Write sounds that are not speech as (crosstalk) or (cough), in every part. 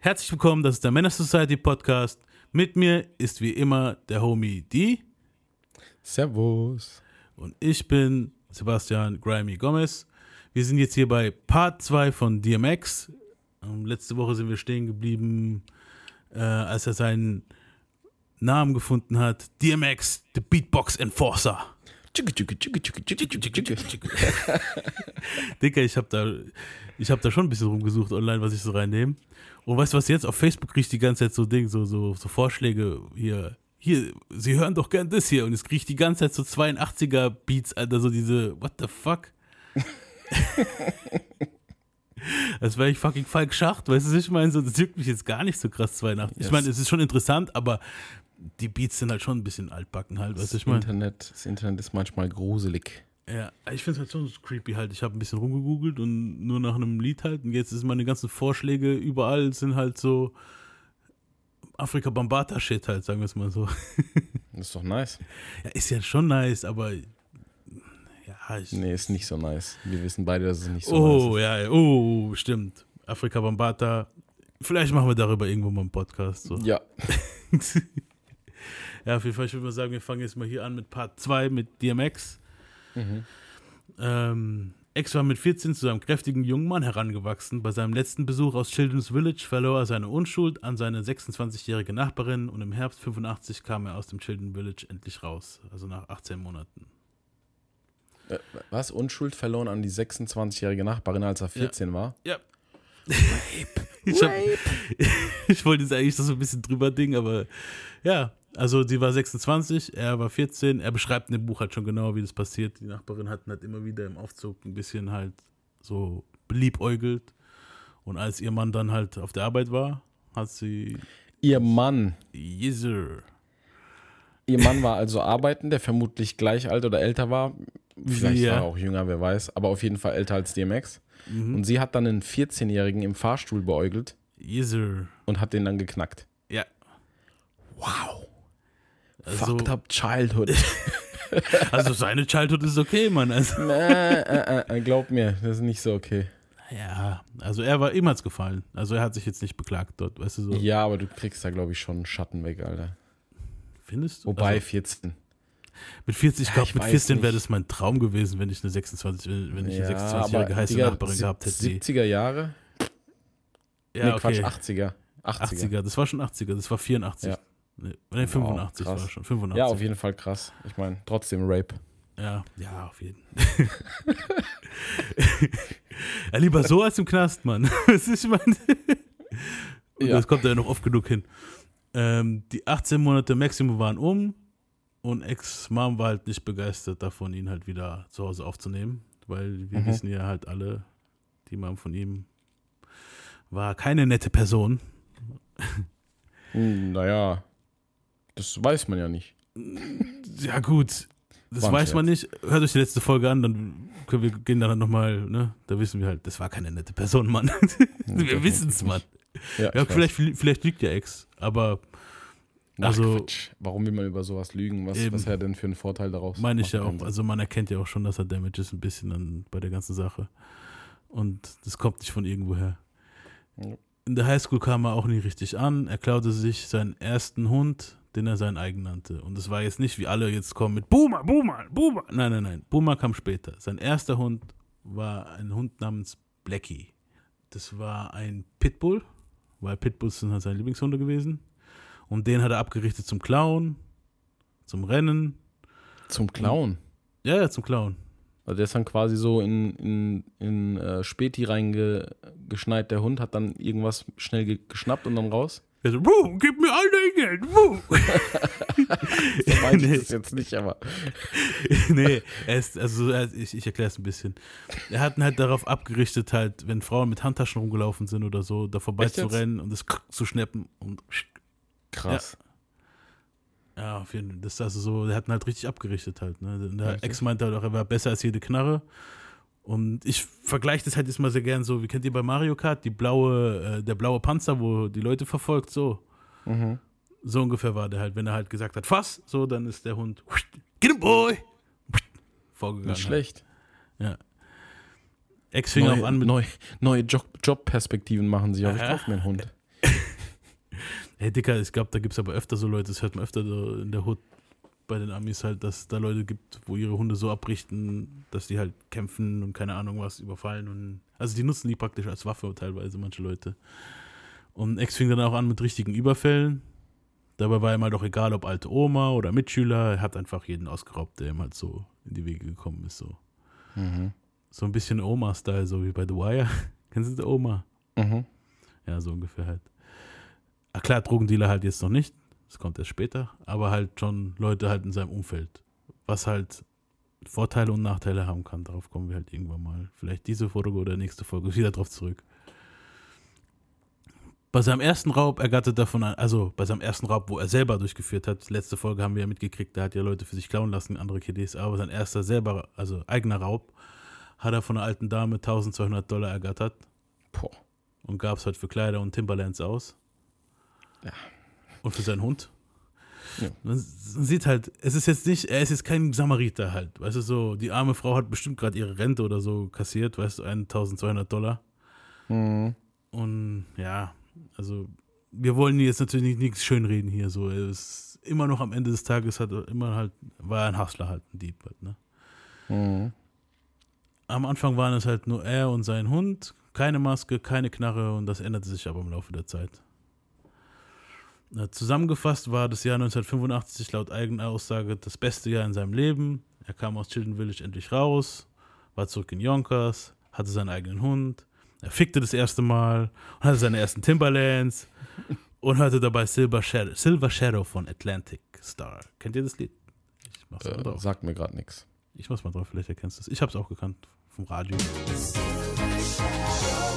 Herzlich willkommen, das ist der Männer Society Podcast. Mit mir ist wie immer der Homie D. Servus. Und ich bin Sebastian Grimy Gomez. Wir sind jetzt hier bei Part 2 von DMX. Ähm, letzte Woche sind wir stehen geblieben, äh, als er seinen Namen gefunden hat. DMX, the Beatbox Enforcer. (laughs) Dicker, ich habe da, ich hab da schon ein bisschen rumgesucht online, was ich so reinnehme. Und weißt du, was jetzt auf Facebook kriegt die ganze Zeit so Ding, so, so, so Vorschläge hier. Hier, sie hören doch gern das hier. Und es kriegt die ganze Zeit so 82er Beats, Alter, so diese, what the fuck? (laughs) Als wäre ich fucking Falk Schacht, weißt du, was ich meine? So, das juckt mich jetzt gar nicht so krass 82. Yes. Ich meine, es ist schon interessant, aber die Beats sind halt schon ein bisschen altbacken halt, weißt du, ich meine? Internet, das Internet ist manchmal gruselig. Ja, ich finde es halt schon creepy halt. Ich habe ein bisschen rumgegoogelt und nur nach einem Lied halt. Und jetzt ist meine ganzen Vorschläge überall sind halt so Afrika Bambata Shit halt, sagen wir es mal so. (laughs) Das ist doch nice. Ja, ist ja schon nice, aber ja, ich, Nee, ist nicht so nice. Wir wissen beide, dass es nicht so oh, nice ist. ja, ja, oh, stimmt. Afrika Bambata. Vielleicht machen wir darüber irgendwo mal einen Podcast. So. Ja. (laughs) ja, auf jeden Fall, ich würde mal sagen, wir fangen jetzt mal hier an mit Part 2 mit DMX. Mhm. Ähm, X war mit 14 zu einem kräftigen jungen Mann herangewachsen. Bei seinem letzten Besuch aus Children's Village verlor er seine Unschuld an seine 26-jährige Nachbarin und im Herbst 85 kam er aus dem Children's Village endlich raus, also nach 18 Monaten. Äh, Was? Unschuld verloren an die 26-jährige Nachbarin, als er 14 war? Ja. (laughs) Ich, hab, (laughs) ich wollte jetzt eigentlich so ein bisschen drüber Ding, aber ja, also sie war 26, er war 14. Er beschreibt in dem Buch halt schon genau, wie das passiert. Die Nachbarin hat halt immer wieder im Aufzug ein bisschen halt so beliebäugelt. Und als ihr Mann dann halt auf der Arbeit war, hat sie. Ihr Mann. Yes, sir. Ihr Mann war also arbeiten, der vermutlich gleich alt oder älter war. Vielleicht Ja. war er auch jünger, wer weiß. Aber auf jeden Fall älter als DMX. Mhm. Und sie hat dann einen 14-Jährigen im Fahrstuhl beäugelt Yes, sir. und hat den dann geknackt. Ja. Wow. Also, Fucked up childhood. (laughs) also seine Childhood ist okay, Mann. Also, äh, äh, äh, glaub mir, das ist nicht so okay. ja, also er war hat's gefallen. Also er hat sich jetzt nicht beklagt dort, weißt du so. Ja, aber du kriegst da, glaube ich, schon einen Schatten weg, Alter. Findest du? Wobei Also, 14. Mit 40, ich Ja, glaube, ich mit weiß 14 wäre das mein Traum gewesen, wenn ich eine 26, wenn ich eine 26-jährige heiße Digga, Nachbarin gehabt hätte. Die, 70er Jahre? ja, nee, Quatsch, okay. 80er. 80er. 80er, das war schon 80er, das war 84. Ja. Nee, nee 85 krass. war schon. 85. Ja, auf jeden Fall krass. Ich meine, trotzdem Rape. Ja, ja, auf jeden (laughs) ja, lieber so als im Knast, Mann. (laughs) Das ist, ich meine, (laughs) Ja. das kommt ja noch oft genug hin. Ähm, die 18 Monate Maximum waren um und Ex-Mom war halt nicht begeistert davon, ihn halt wieder zu Hause aufzunehmen, weil wir Mhm. wissen ja halt alle, die Mom von ihm war keine nette Person. Hm, naja, das weiß man ja nicht. Ja, gut. Das War ein weiß man nicht. Hört euch die letzte Folge an, dann können wir gehen dann nochmal, ne? Da wissen wir halt, das war keine nette Person, Mann. (laughs) wir wissen es, Mann. Ja, Ja, weiß. vielleicht, vielleicht lügt ja Ex, aber Ach, also- Quatsch. Warum will man über sowas lügen? Was, Eben. was hat er denn für einen Vorteil daraus? meine ich ja auch. Also man erkennt ja auch schon, dass er Damage ist ein bisschen an, bei der ganzen Sache. Und das kommt nicht von irgendwoher. Ja. In der Highschool kam er auch nie richtig an. Er klaute sich seinen ersten Hund, den er seinen eigen nannte. Und es war jetzt nicht, wie alle jetzt kommen mit Boomer, Boomer, Boomer. Nein, nein, nein. Boomer kam später. Sein erster Hund war ein Hund namens Blackie. Das war ein Pitbull, weil Pitbulls sind halt seine Lieblingshunde gewesen. Und den hat er abgerichtet zum Klauen, zum Rennen. Zum Clown. Ja, ja, zum Klauen. Also der ist dann quasi so in, in, in äh, Späti reingeschneit, der Hund, hat dann irgendwas schnell ge geschnappt und dann raus. Er so, Wuh, gib mir all dein Geld, wuh. (laughs) So weiß Nee. ich das jetzt nicht, aber. (laughs) nee, ist, also ich, ich erkläre es ein bisschen. Er hat ihn halt darauf abgerichtet, halt, wenn Frauen mit Handtaschen rumgelaufen sind oder so, da vorbei Echt zu jetzt? rennen und es zu schnappen und Krass. ja, auf jeden Fall. Das ist also so, der hat ihn halt richtig abgerichtet halt. Ne? Der. Ex meinte halt auch, er war besser als jede Knarre. Und ich vergleiche das halt jetzt mal sehr gern so, wie kennt ihr bei Mario Kart, die blaue, äh, der blaue Panzer, wo die Leute verfolgt, so. Mhm. So ungefähr war der halt, wenn er halt gesagt hat, fass, so, dann ist der Hund, get him, boy, vorgegangen. Nicht schlecht. Ex fing auch an mit, neu, neue Job, Jobperspektiven machen sich auf. Ich Aha. kauf mir einen Hund. (laughs) Hey, Dicker, ich glaube, da gibt es aber öfter so Leute, das hört man öfter so in der Hut bei den Amis halt, dass es da Leute gibt, wo ihre Hunde so abrichten, dass die halt kämpfen und keine Ahnung was überfallen und also die nutzen die praktisch als Waffe teilweise manche Leute. Und Ex fing dann auch an mit richtigen Überfällen. Dabei war ihm halt auch egal, ob alte Oma oder Mitschüler, er hat einfach jeden ausgeraubt, der ihm halt so in die Wege gekommen ist. So, Mhm. so ein bisschen Oma-Style, so wie bei The Wire. (laughs) Kennst du die Oma? Mhm. Ja, so ungefähr halt. Ah, klar, Drogendealer halt jetzt noch nicht. Das kommt erst später. Aber halt schon Leute halt in seinem Umfeld. Was halt Vorteile und Nachteile haben kann. Darauf kommen wir halt irgendwann mal. Vielleicht diese Folge oder nächste Folge wieder drauf zurück. Bei seinem ersten Raub ergattert er von, also bei seinem ersten Raub, wo er selber durchgeführt hat, letzte Folge haben wir ja mitgekriegt, da hat ja Leute für sich klauen lassen, andere Kiddies, aber sein erster selber, also eigener Raub, hat er von einer alten Dame 1200 Dollar ergattert Boah. und gab es halt für Kleider und Timberlands aus. Ja. Und für seinen Hund. Ja. Man sieht halt, es ist jetzt nicht, er ist jetzt kein Samariter halt. Weißt du, so, die arme Frau hat bestimmt gerade ihre Rente oder so kassiert, weißt du, 1200 Dollar. Mhm. Und ja, also wir wollen jetzt natürlich nichts schönreden hier. So, er ist immer noch am Ende des Tages hat er immer halt, war er ein Hustler halt, ein Dieb halt, ne? Mhm. Am Anfang waren es halt nur er und sein Hund, keine Maske, keine Knarre und das änderte sich aber im Laufe der Zeit. Na, Zusammengefasst war das Jahr 1985 laut eigener Aussage das beste Jahr in seinem Leben. Er kam aus Chilton Village endlich raus, war zurück in Yonkers, hatte seinen eigenen Hund, er fickte das erste Mal und hatte seine ersten Timberlands (laughs) und hörte dabei Silver Shadow, Silver Shadow von Atlantic Star. Kennt ihr das Lied? Ich mach's mal Äh, drauf. sagt mir gerade nichts. Ich mach's mal drauf, vielleicht erkennst du es. Ich hab's auch gekannt vom Radio. I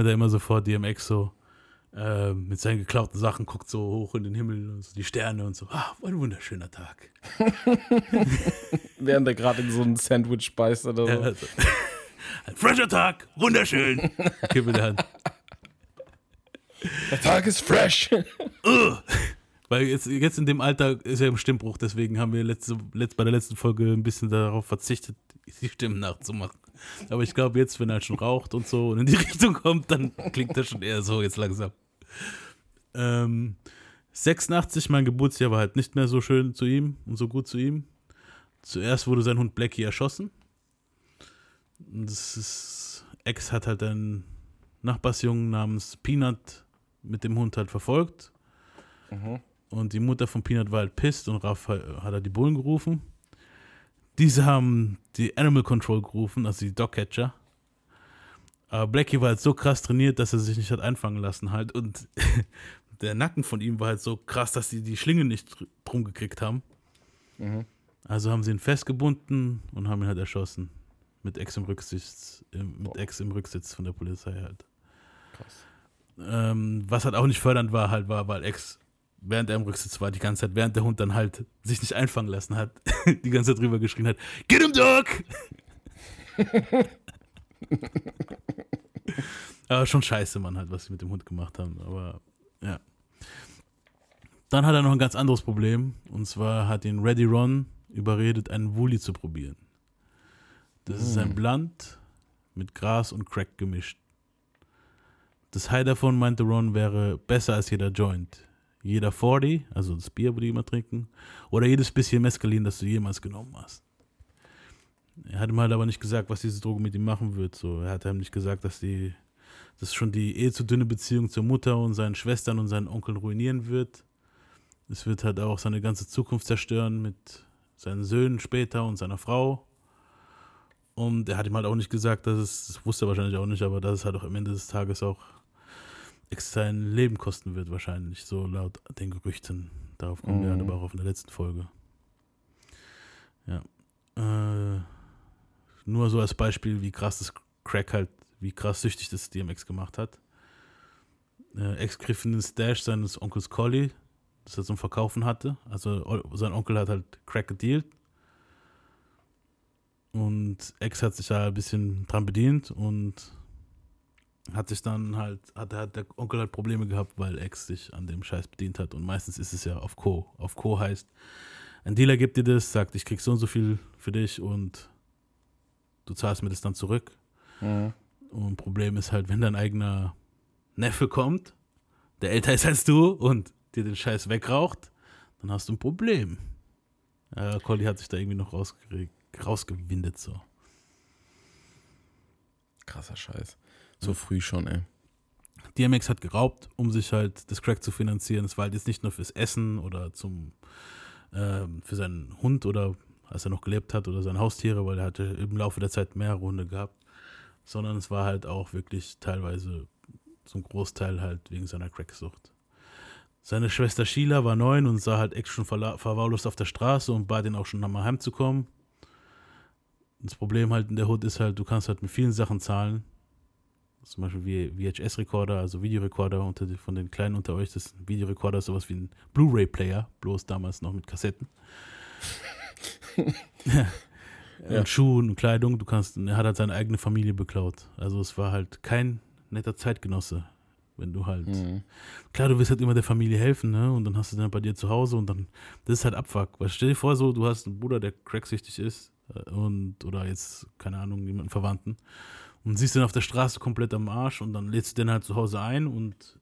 mir da immer so vor, DMX so äh, mit seinen geklauten Sachen guckt so hoch in den Himmel und so die Sterne und so. Ah, ein wunderschöner Tag. (laughs) Während er gerade in so ein Sandwich beißt oder so. Ja, also, (laughs) ein fresher Tag, wunderschön. Okay, mit der Hand. Der Tag ist fresh. (laughs) Weil jetzt, jetzt in dem Alter ist er im Stimmbruch, deswegen haben wir letzte, letzt, bei der letzten Folge ein bisschen darauf verzichtet, die Stimmen nachzumachen. Aber ich glaube, jetzt, wenn er schon raucht und so und in die (laughs) Richtung kommt, dann klingt das schon eher so jetzt langsam. Ähm, 86, mein Geburtsjahr, war halt nicht mehr so schön zu ihm und so gut zu ihm. Zuerst wurde sein Hund Blackie erschossen. Und das ist, Ex hat halt einen Nachbarsjungen namens Peanut mit dem Hund halt verfolgt. Und die Mutter von Peanut war halt pisst und Raff hat hat er die Bullen gerufen. Diese haben die Animal Control gerufen, also die Dogcatcher. Aber Blackie war halt so krass trainiert, dass er sich nicht hat einfangen lassen halt. Und (laughs) der Nacken von ihm war halt so krass, dass sie die Schlinge nicht dr- drum gekriegt haben. Also haben sie ihn festgebunden und haben ihn halt erschossen. Mit Ex im Rücksitz, mit Ex im Rücksitz von der Polizei halt. Krass. Ähm, was halt auch nicht fördernd war, halt war, weil Ex, während er im Rücksitz war, die ganze Zeit, während der Hund dann halt sich nicht einfangen lassen hat, (laughs) die ganze Zeit drüber geschrien hat, Get him, Dog! (laughs) Aber schon scheiße, Mann, halt, was sie mit dem Hund gemacht haben. Aber ja. Dann hat er noch ein ganz anderes Problem. Und zwar hat ihn Ready Ron überredet, einen Wooly zu probieren. Das ist ein Blunt mit Gras und Crack gemischt. Das High davon, meinte Ron, wäre besser als jeder Joint. Jeder 40, also das Bier, wo die immer trinken, oder jedes bisschen Mescalin, das du jemals genommen hast. Er hat ihm halt aber nicht gesagt, was diese Droge mit ihm machen wird. So, er hat ihm nicht gesagt, dass die, dass schon die eh zu dünne Beziehung zur Mutter und seinen Schwestern und seinen Onkeln ruinieren wird. Es wird halt auch seine ganze Zukunft zerstören mit seinen Söhnen später und seiner Frau. Und er hat ihm halt auch nicht gesagt, dass es, das wusste er wahrscheinlich auch nicht, aber dass es halt auch am Ende des Tages auch sein Leben kosten wird, wahrscheinlich, so laut den Gerüchten. Darauf kommen wir Mhm. halt aber auch auf in der letzten Folge. Äh, nur so als Beispiel, wie krass das Crack halt, wie krass süchtig das DMX gemacht hat. Äh, Ex griff in den Stash seines Onkels Collie, das er zum Verkaufen hatte. Also sein Onkel hat halt Crack gedealt. Und Ex hat sich da ein bisschen dran bedient und hat sich dann halt, hat, hat der Onkel halt Probleme gehabt, weil Ex sich an dem Scheiß bedient hat. Und meistens ist es ja auf Co. Auf Co heißt, ein Dealer gibt dir das, sagt, ich krieg so und so viel für dich und du zahlst mir das dann zurück. Mhm. Und Problem ist halt, wenn dein eigener Neffe kommt, der älter ist als du und dir den Scheiß wegraucht, dann hast du ein Problem. Ja, Colli hat sich da irgendwie noch rausgewindet so. Krasser Scheiß. So früh schon, ey. DMX hat geraubt, um sich halt das Crack zu finanzieren. Es war halt jetzt nicht nur fürs Essen oder zum ähm, für seinen Hund oder als er noch gelebt hat oder seine Haustiere, weil er hatte im Laufe der Zeit mehrere Hunde gehabt, sondern es war halt auch wirklich teilweise zum Großteil halt wegen seiner Cracksucht. Seine Schwester Sheila war neun und sah halt Ex schon verwahrlost auf der Straße und bat ihn auch schon nochmal heimzukommen. Das Problem halt in der Hood ist halt, du kannst halt mit vielen Sachen zahlen. Zum Beispiel wie VHS-Rekorder, also Videorekorder unter die, von den Kleinen unter euch. Das Videorekorder ist sowas wie ein Blu-ray-Player, bloß damals noch mit Kassetten. (laughs) ja. Ja. Und Schuhen und Kleidung, du kannst, er hat halt seine eigene Familie beklaut. Also es war halt kein netter Zeitgenosse, wenn du halt Mhm. klar, du willst halt immer der Familie helfen, ne? Und dann hast du dann bei dir zu Hause und dann, das ist halt Abfuck. Weil stell dir vor, so, du hast einen Bruder, der cracksüchtig ist äh, und, oder jetzt, keine Ahnung, jemanden Verwandten und siehst den auf der Straße komplett am Arsch und dann lädst du den halt zu Hause ein und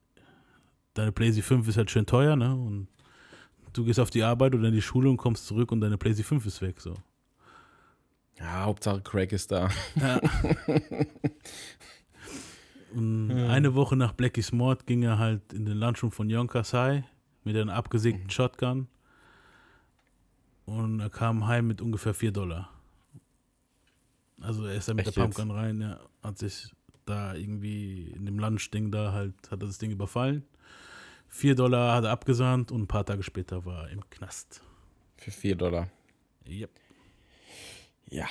deine PlayStation 5 ist halt schön teuer, ne? Und du gehst auf die Arbeit oder in die Schule und kommst zurück und deine PlayStation 5 ist weg, so. Ja, Hauptsache Crack ist da. Ja. (laughs) Und eine Woche nach Blackies Mord ging er halt in den Lunchroom von Yonkers High mit einer abgesägten Shotgun. Und er kam heim mit ungefähr 4 Dollar. Also er ist da mit Echt der jetzt? Pumpgun rein, ja, hat sich da irgendwie in dem Lunch-Ding da halt, hat er das Ding überfallen. 4 Dollar hat er abgesahnt und ein paar Tage später war er im Knast. Für 4 Dollar. Yep. Ja.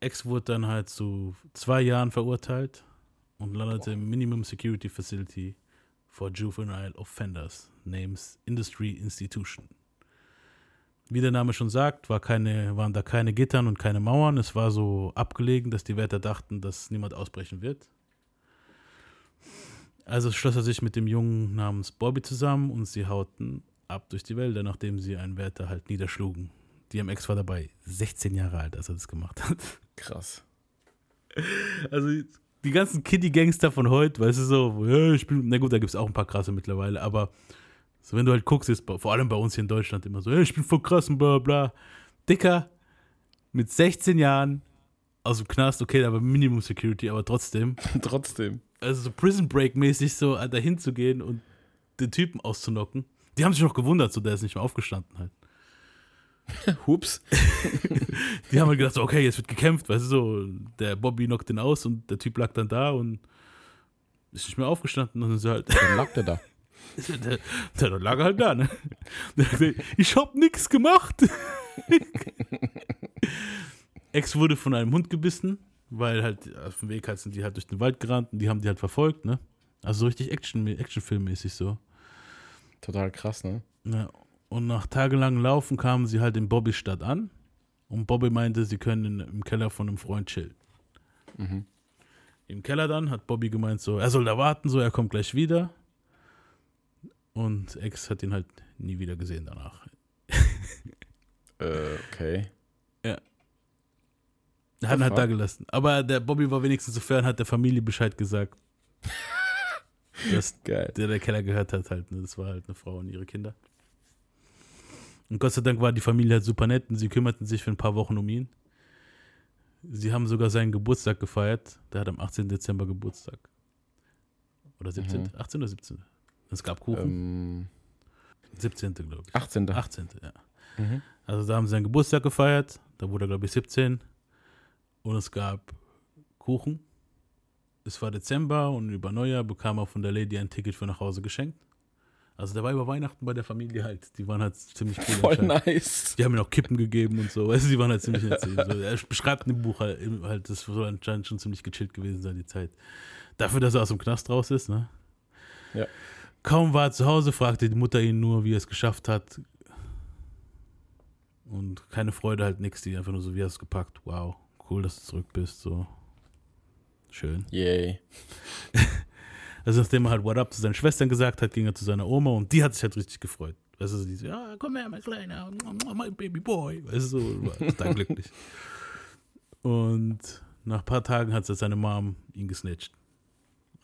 Ex wurde dann halt zu zwei Jahren verurteilt und landete im Minimum Security Facility for Juvenile Offenders, names Industry Institution. Wie der Name schon sagt, war keine, waren da keine Gittern und keine Mauern. Es war so abgelegen, dass die Wärter dachten, dass niemand ausbrechen wird. Also schloss er sich mit dem Jungen namens Bobby zusammen und sie hauten ab durch die Wälder, nachdem sie einen Wärter halt niederschlugen. DMX war dabei 16 Jahre alt, als er das gemacht hat. Krass. Also die ganzen Kiddie-Gangster von heute, weißt du so, ich bin, na gut, da gibt es auch ein paar krasse mittlerweile, aber so, wenn du halt guckst, ist vor allem bei uns hier in Deutschland immer so, ja, ich bin voll krass und bla bla. Dicker, mit 16 Jahren aus dem Knast, okay, aber Minimum Security, aber trotzdem, (laughs) Trotzdem. also so Prison Break-mäßig so äh, dahin zu gehen und den Typen auszunocken. Die haben sich noch gewundert, so der ist nicht mehr aufgestanden halt. (laughs) Hups. (laughs) Die haben halt gedacht, so, okay, jetzt wird gekämpft, weißt du so, der Bobby knockt den aus und der Typ lag dann da und ist nicht mehr aufgestanden. Und dann sind sie halt, Dann lag der da. Der, lag halt da, ne? Ich hab nix gemacht. Ex wurde von einem Hund gebissen, weil halt auf dem Weg halt sind die halt durch den Wald gerannt und die haben die halt verfolgt, ne? Also so richtig Action, Actionfilmmäßig so. Total krass, ne? Ja, und nach tagelangem Laufen kamen sie halt in Bobbys Stadt an. Und Bobby meinte, sie können im Keller von einem Freund chillen. Mhm. Im Keller dann hat Bobby gemeint, so, er soll da warten, so, er kommt gleich wieder. Und Ex hat ihn halt nie wieder gesehen danach. (laughs) Äh, okay. Er hat ihn halt da gelassen. Aber der Bobby war wenigstens so fern, hat der Familie Bescheid gesagt. (laughs) dass Geil. der der Keller gehört hat halt. Ne? Das war halt eine Frau und ihre Kinder. Und Gott sei Dank war die Familie halt super nett und sie kümmerten sich für ein paar Wochen um ihn. Sie haben sogar seinen Geburtstag gefeiert. Der hat am 18. Dezember Geburtstag. Oder 17. Mhm. 18 oder 17. Es gab Kuchen. Ähm, 17. glaube ich. 18. 18. ja. Mhm. Also da haben sie seinen Geburtstag gefeiert. Da wurde er, glaube ich, 17. Und es gab Kuchen. Es war Dezember und über Neujahr bekam er von der Lady ein Ticket für nach Hause geschenkt. Also der war über Weihnachten bei der Familie halt. Die waren halt ziemlich cool. Voll nice. Die haben mir auch Kippen gegeben und so. Weißt du, die waren halt ziemlich nett. ihm. so. Er beschreibt in dem Buch halt, halt, das soll anscheinend schon ziemlich gechillt gewesen sein, die Zeit. Dafür, dass er aus dem Knast raus ist, ne? Ja. Kaum war er zu Hause, fragte die Mutter ihn nur, wie er es geschafft hat. Und keine Freude, halt nix. Die einfach nur so, wie hast du es gepackt? Wow, cool, dass du zurück bist. So. Schön. Yay. (laughs) Also nachdem er halt What Up zu seinen Schwestern gesagt hat, ging er zu seiner Oma und die hat sich halt richtig gefreut. Weißt du, die so, ja, komm her, mein Kleiner, mein Baby Boy. Weißt du, so, war total glücklich. Und nach ein paar Tagen hat seine Mom ihn gesnitcht.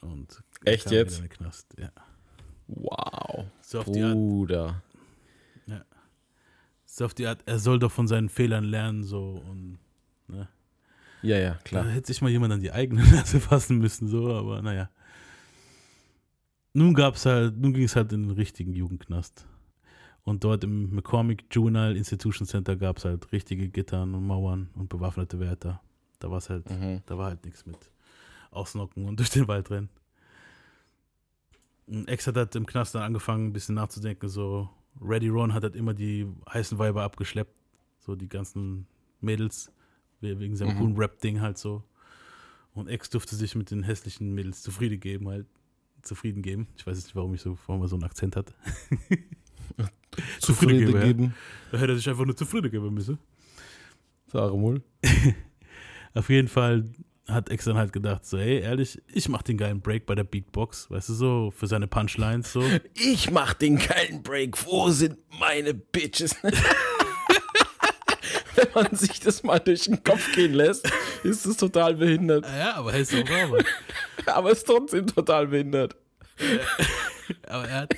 Und Echt jetzt? In den Knast. Ja. Wow. So auf, die Art, Bruder. so auf die Art, er soll doch von seinen Fehlern lernen, so und ne? Ja, ja, Da klar. hätte sich mal jemand an die eigene (laughs) Nase fassen müssen, so, aber naja. Nun gab's halt, nun ging es halt in den richtigen Jugendknast. Und dort im McCormick Juvenile Institution Center gab es halt richtige Gittern und Mauern und bewaffnete Wärter. Da war's halt, Mhm. da war halt nichts mit Ausnocken und (laughs) durch den Wald rennen. Ex hat halt im Knast dann angefangen, ein bisschen nachzudenken, so Ready Ron hat halt immer die heißen Weiber abgeschleppt, so die ganzen Mädels, we- wegen seinem Mhm. coolen Rap-Ding halt so. Und Ex durfte sich mit den hässlichen Mädels zufrieden geben, halt zufrieden geben. Ich weiß nicht, warum ich so, warum er so einen Akzent hat. (laughs) Zufrieden ja. geben. Da hätte er sich einfach nur zufrieden geben müssen. Sag mal. (laughs) Auf jeden Fall hat Ex dann halt gedacht, so, ey, ehrlich, ich mach den geilen Break bei der Beatbox, weißt du, so, für seine Punchlines, so. (laughs) Ich mach den geilen Break. Wo sind meine Bitches? (laughs) Wenn man sich das mal durch den Kopf gehen lässt, ist es total behindert. Ja, aber er ist auch wahr. (laughs) Aber es ist trotzdem total behindert. Aber er hat,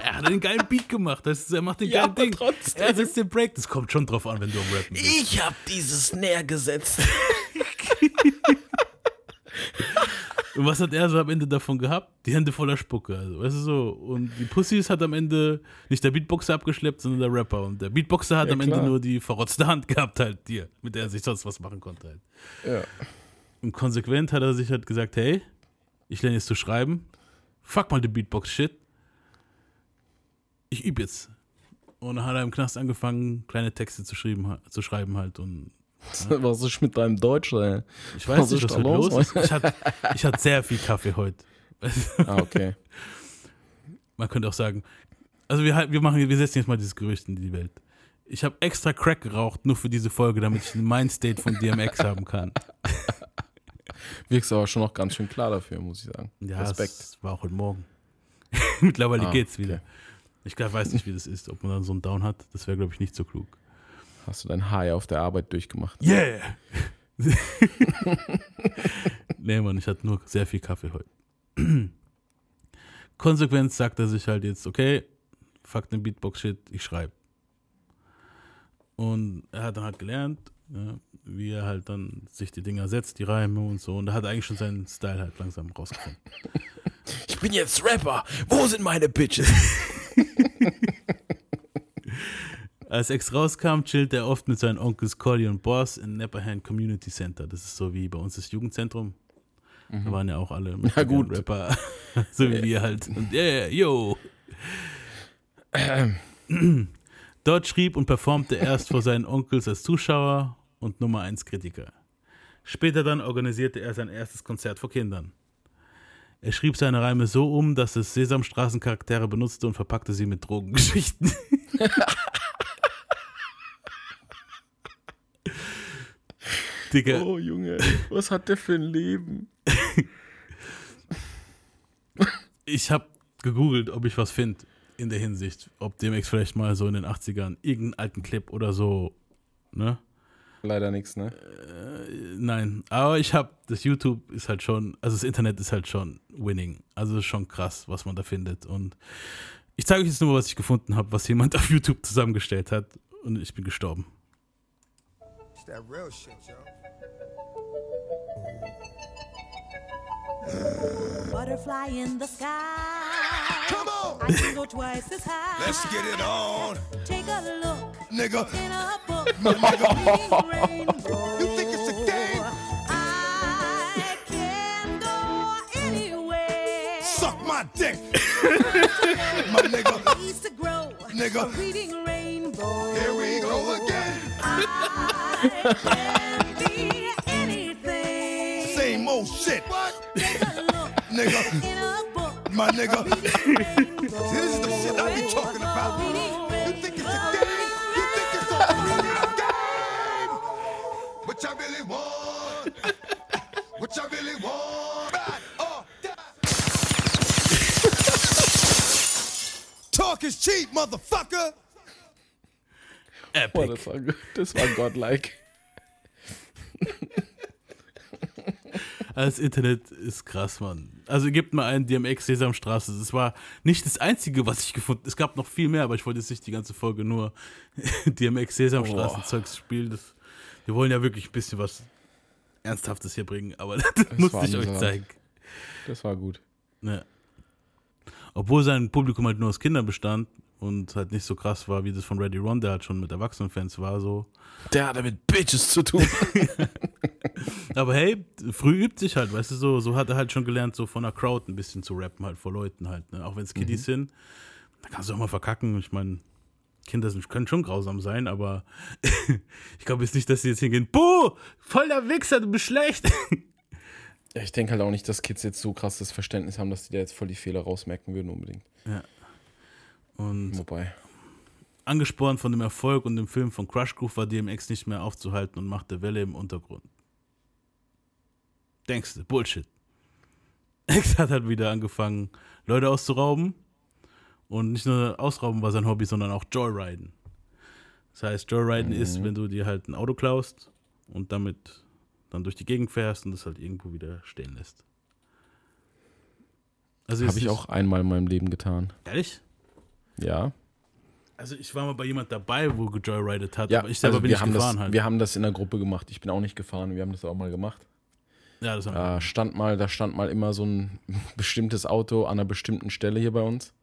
er hat den geilen Beat gemacht, das ist, er macht den Ja, geilen Ding. trotzdem. Er setzt den Break, das kommt schon drauf an, wenn du am Rappen bist. Ich hab dieses Snare gesetzt. Und was hat er so am Ende davon gehabt? Die Hände voller Spucke, also, weißt du so. Und die Pussys hat am Ende nicht der Beatboxer abgeschleppt, sondern der Rapper. Und der Beatboxer hat Ja, am Ende klar. nur die verrotzte Hand gehabt, halt, dir, mit der er sich sonst was machen konnte, halt. Ja. Und konsequent hat er sich halt gesagt, hey, ich lerne jetzt zu schreiben. Fuck mal die Beatbox-Shit. Ich übe jetzt. Und dann hat er im Knast angefangen, kleine Texte zu, schreiben, zu schreiben halt. Und (laughs) Was ist mit deinem Deutsch? Ey? ich weiß Was nicht, was los los? ist. Ich hatte, (laughs) ich hatte sehr viel Kaffee heute. Ah, okay. (laughs) Man könnte auch sagen, also wir, wir machen, wir setzen jetzt mal dieses Gerücht in die Welt. Ich habe extra Crack geraucht, nur für diese Folge, damit ich den Mindstate von DMX haben kann. Wirkst aber schon noch ganz schön klar dafür, muss ich sagen. Ja, Respekt. es war auch heute Morgen. Mittlerweile Ah, geht's okay. wieder. Ich glaub, weiß nicht, wie das ist, ob man dann so einen Down hat. Das wäre, glaube ich, nicht so klug. Hast du dein High auf der Arbeit durchgemacht? Yeah! (laughs) nee, Mann, ich hatte nur sehr viel Kaffee heute. (clears throat) Konsequent sagt er sich halt jetzt, okay, fuck den Beatbox-Shit, ich schreibe. Und er hat dann halt gelernt, ja, wie er halt dann sich die Dinger setzt, die Reime und so. Und er hat eigentlich schon seinen Style halt langsam rausgefunden. (laughs) Ich bin jetzt Rapper. Wo sind meine Bitches? (laughs) Als Ex rauskam, chillt er oft mit seinen Onkels Collie und Boss in Nepperhand Community Center. Das ist so wie bei uns das Jugendzentrum. Da waren ja auch alle Ja, gut. Rapper, (laughs) so wie wir halt. Und yeah, yo. (clears throat) Dort schrieb und performte er erst vor seinen Onkels als Zuschauer und Nummer 1 Kritiker. Später dann organisierte er sein erstes Konzert vor Kindern. Er schrieb seine Reime so um, dass es Sesamstraßencharaktere benutzte und verpackte sie mit Drogengeschichten. (laughs) (laughs) Digga, Oh, Junge, was hat der für ein Leben? (laughs) ich habe gegoogelt, ob ich was finde in der Hinsicht, ob DMX vielleicht mal so in den 80ern irgendeinen alten Clip oder so, ne? Leider nichts, ne? Nein, aber ich habe, das YouTube ist halt schon, also das Internet ist halt schon winning. Also ist schon krass, was man da findet. Und ich zeige euch jetzt nur, was ich gefunden habe, was jemand (laughs) auf YouTube zusammengestellt hat. Und ich bin gestorben. That real shit, yo. Butterfly in the sky. Come on! I can go twice as high. Let's get it on, Take a look nigga. in a book. Rainbow. (laughs) You think it's a game? I can go anywhere. Suck my dick, (laughs) my nigga. nigga. reading rainbow. Here we go again. Same old shit. Nigga, my nigga. This is the shit I be talking about. You think it's a game? You think it's a game? What y'all really want? What y'all really want? Talk is cheap, motherfucker. Boah, Epic. das war, das war godlike. (laughs) Das Internet ist krass, Mann. Also gebt mal ein DMX Sesamstraße. Das war nicht das Einzige, was ich gefunden. Es gab noch viel mehr, aber ich wollte jetzt nicht die ganze Folge nur (laughs) DMX Sesamstraßen Zeugs spielen. Das, wir wollen ja wirklich ein bisschen was Ernsthaftes hier bringen, aber (laughs) das, muss war ich euch zeigen. Das war gut. Ja. Obwohl sein Publikum halt nur aus Kindern bestand und halt nicht so krass war, wie das von Ready Ron, der halt schon mit Erwachsenenfans war, so. Der hatte mit Bitches zu tun. (laughs) Aber hey, früh übt sich halt, weißt du, so, so hat er halt schon gelernt, so von der Crowd ein bisschen zu rappen, halt vor Leuten halt. Ne? Auch wenn es Kiddies sind, da kannst du auch mal verkacken. Ich meine, Kinder sind, können schon grausam sein, aber (laughs) ich glaube jetzt nicht, dass sie jetzt hingehen, Buh, voll der Wichser, du bist schlecht. Ja, ich denke halt auch nicht, dass Kids jetzt so krasses Verständnis haben, dass die da jetzt voll die Fehler rausmerken würden unbedingt. Und Wobei. angespornt von dem Erfolg und dem Film von Crush Groove war DMX nicht mehr aufzuhalten und machte Welle im Untergrund. Denkst du, Bullshit. (laughs) X hat halt wieder angefangen, Leute auszurauben. Und nicht nur ausrauben war sein Hobby, sondern auch Joyriden. Das heißt, Joyriden ist, wenn du dir halt ein Auto klaust und damit dann durch die Gegend fährst und das halt irgendwo wieder stehen lässt. Also Habe ich auch einmal in meinem Leben getan. Ehrlich? Ja. Also ich war mal bei jemand dabei, wo gejoyridet hat, Ja, aber ich selber also bin wir nicht haben gefahren das, halt. Wir haben das in der Gruppe gemacht. Ich bin auch nicht gefahren. Wir haben das auch mal gemacht. ja, das haben Da stand mal, da stand mal immer so ein (laughs) bestimmtes Auto an einer bestimmten Stelle hier bei uns.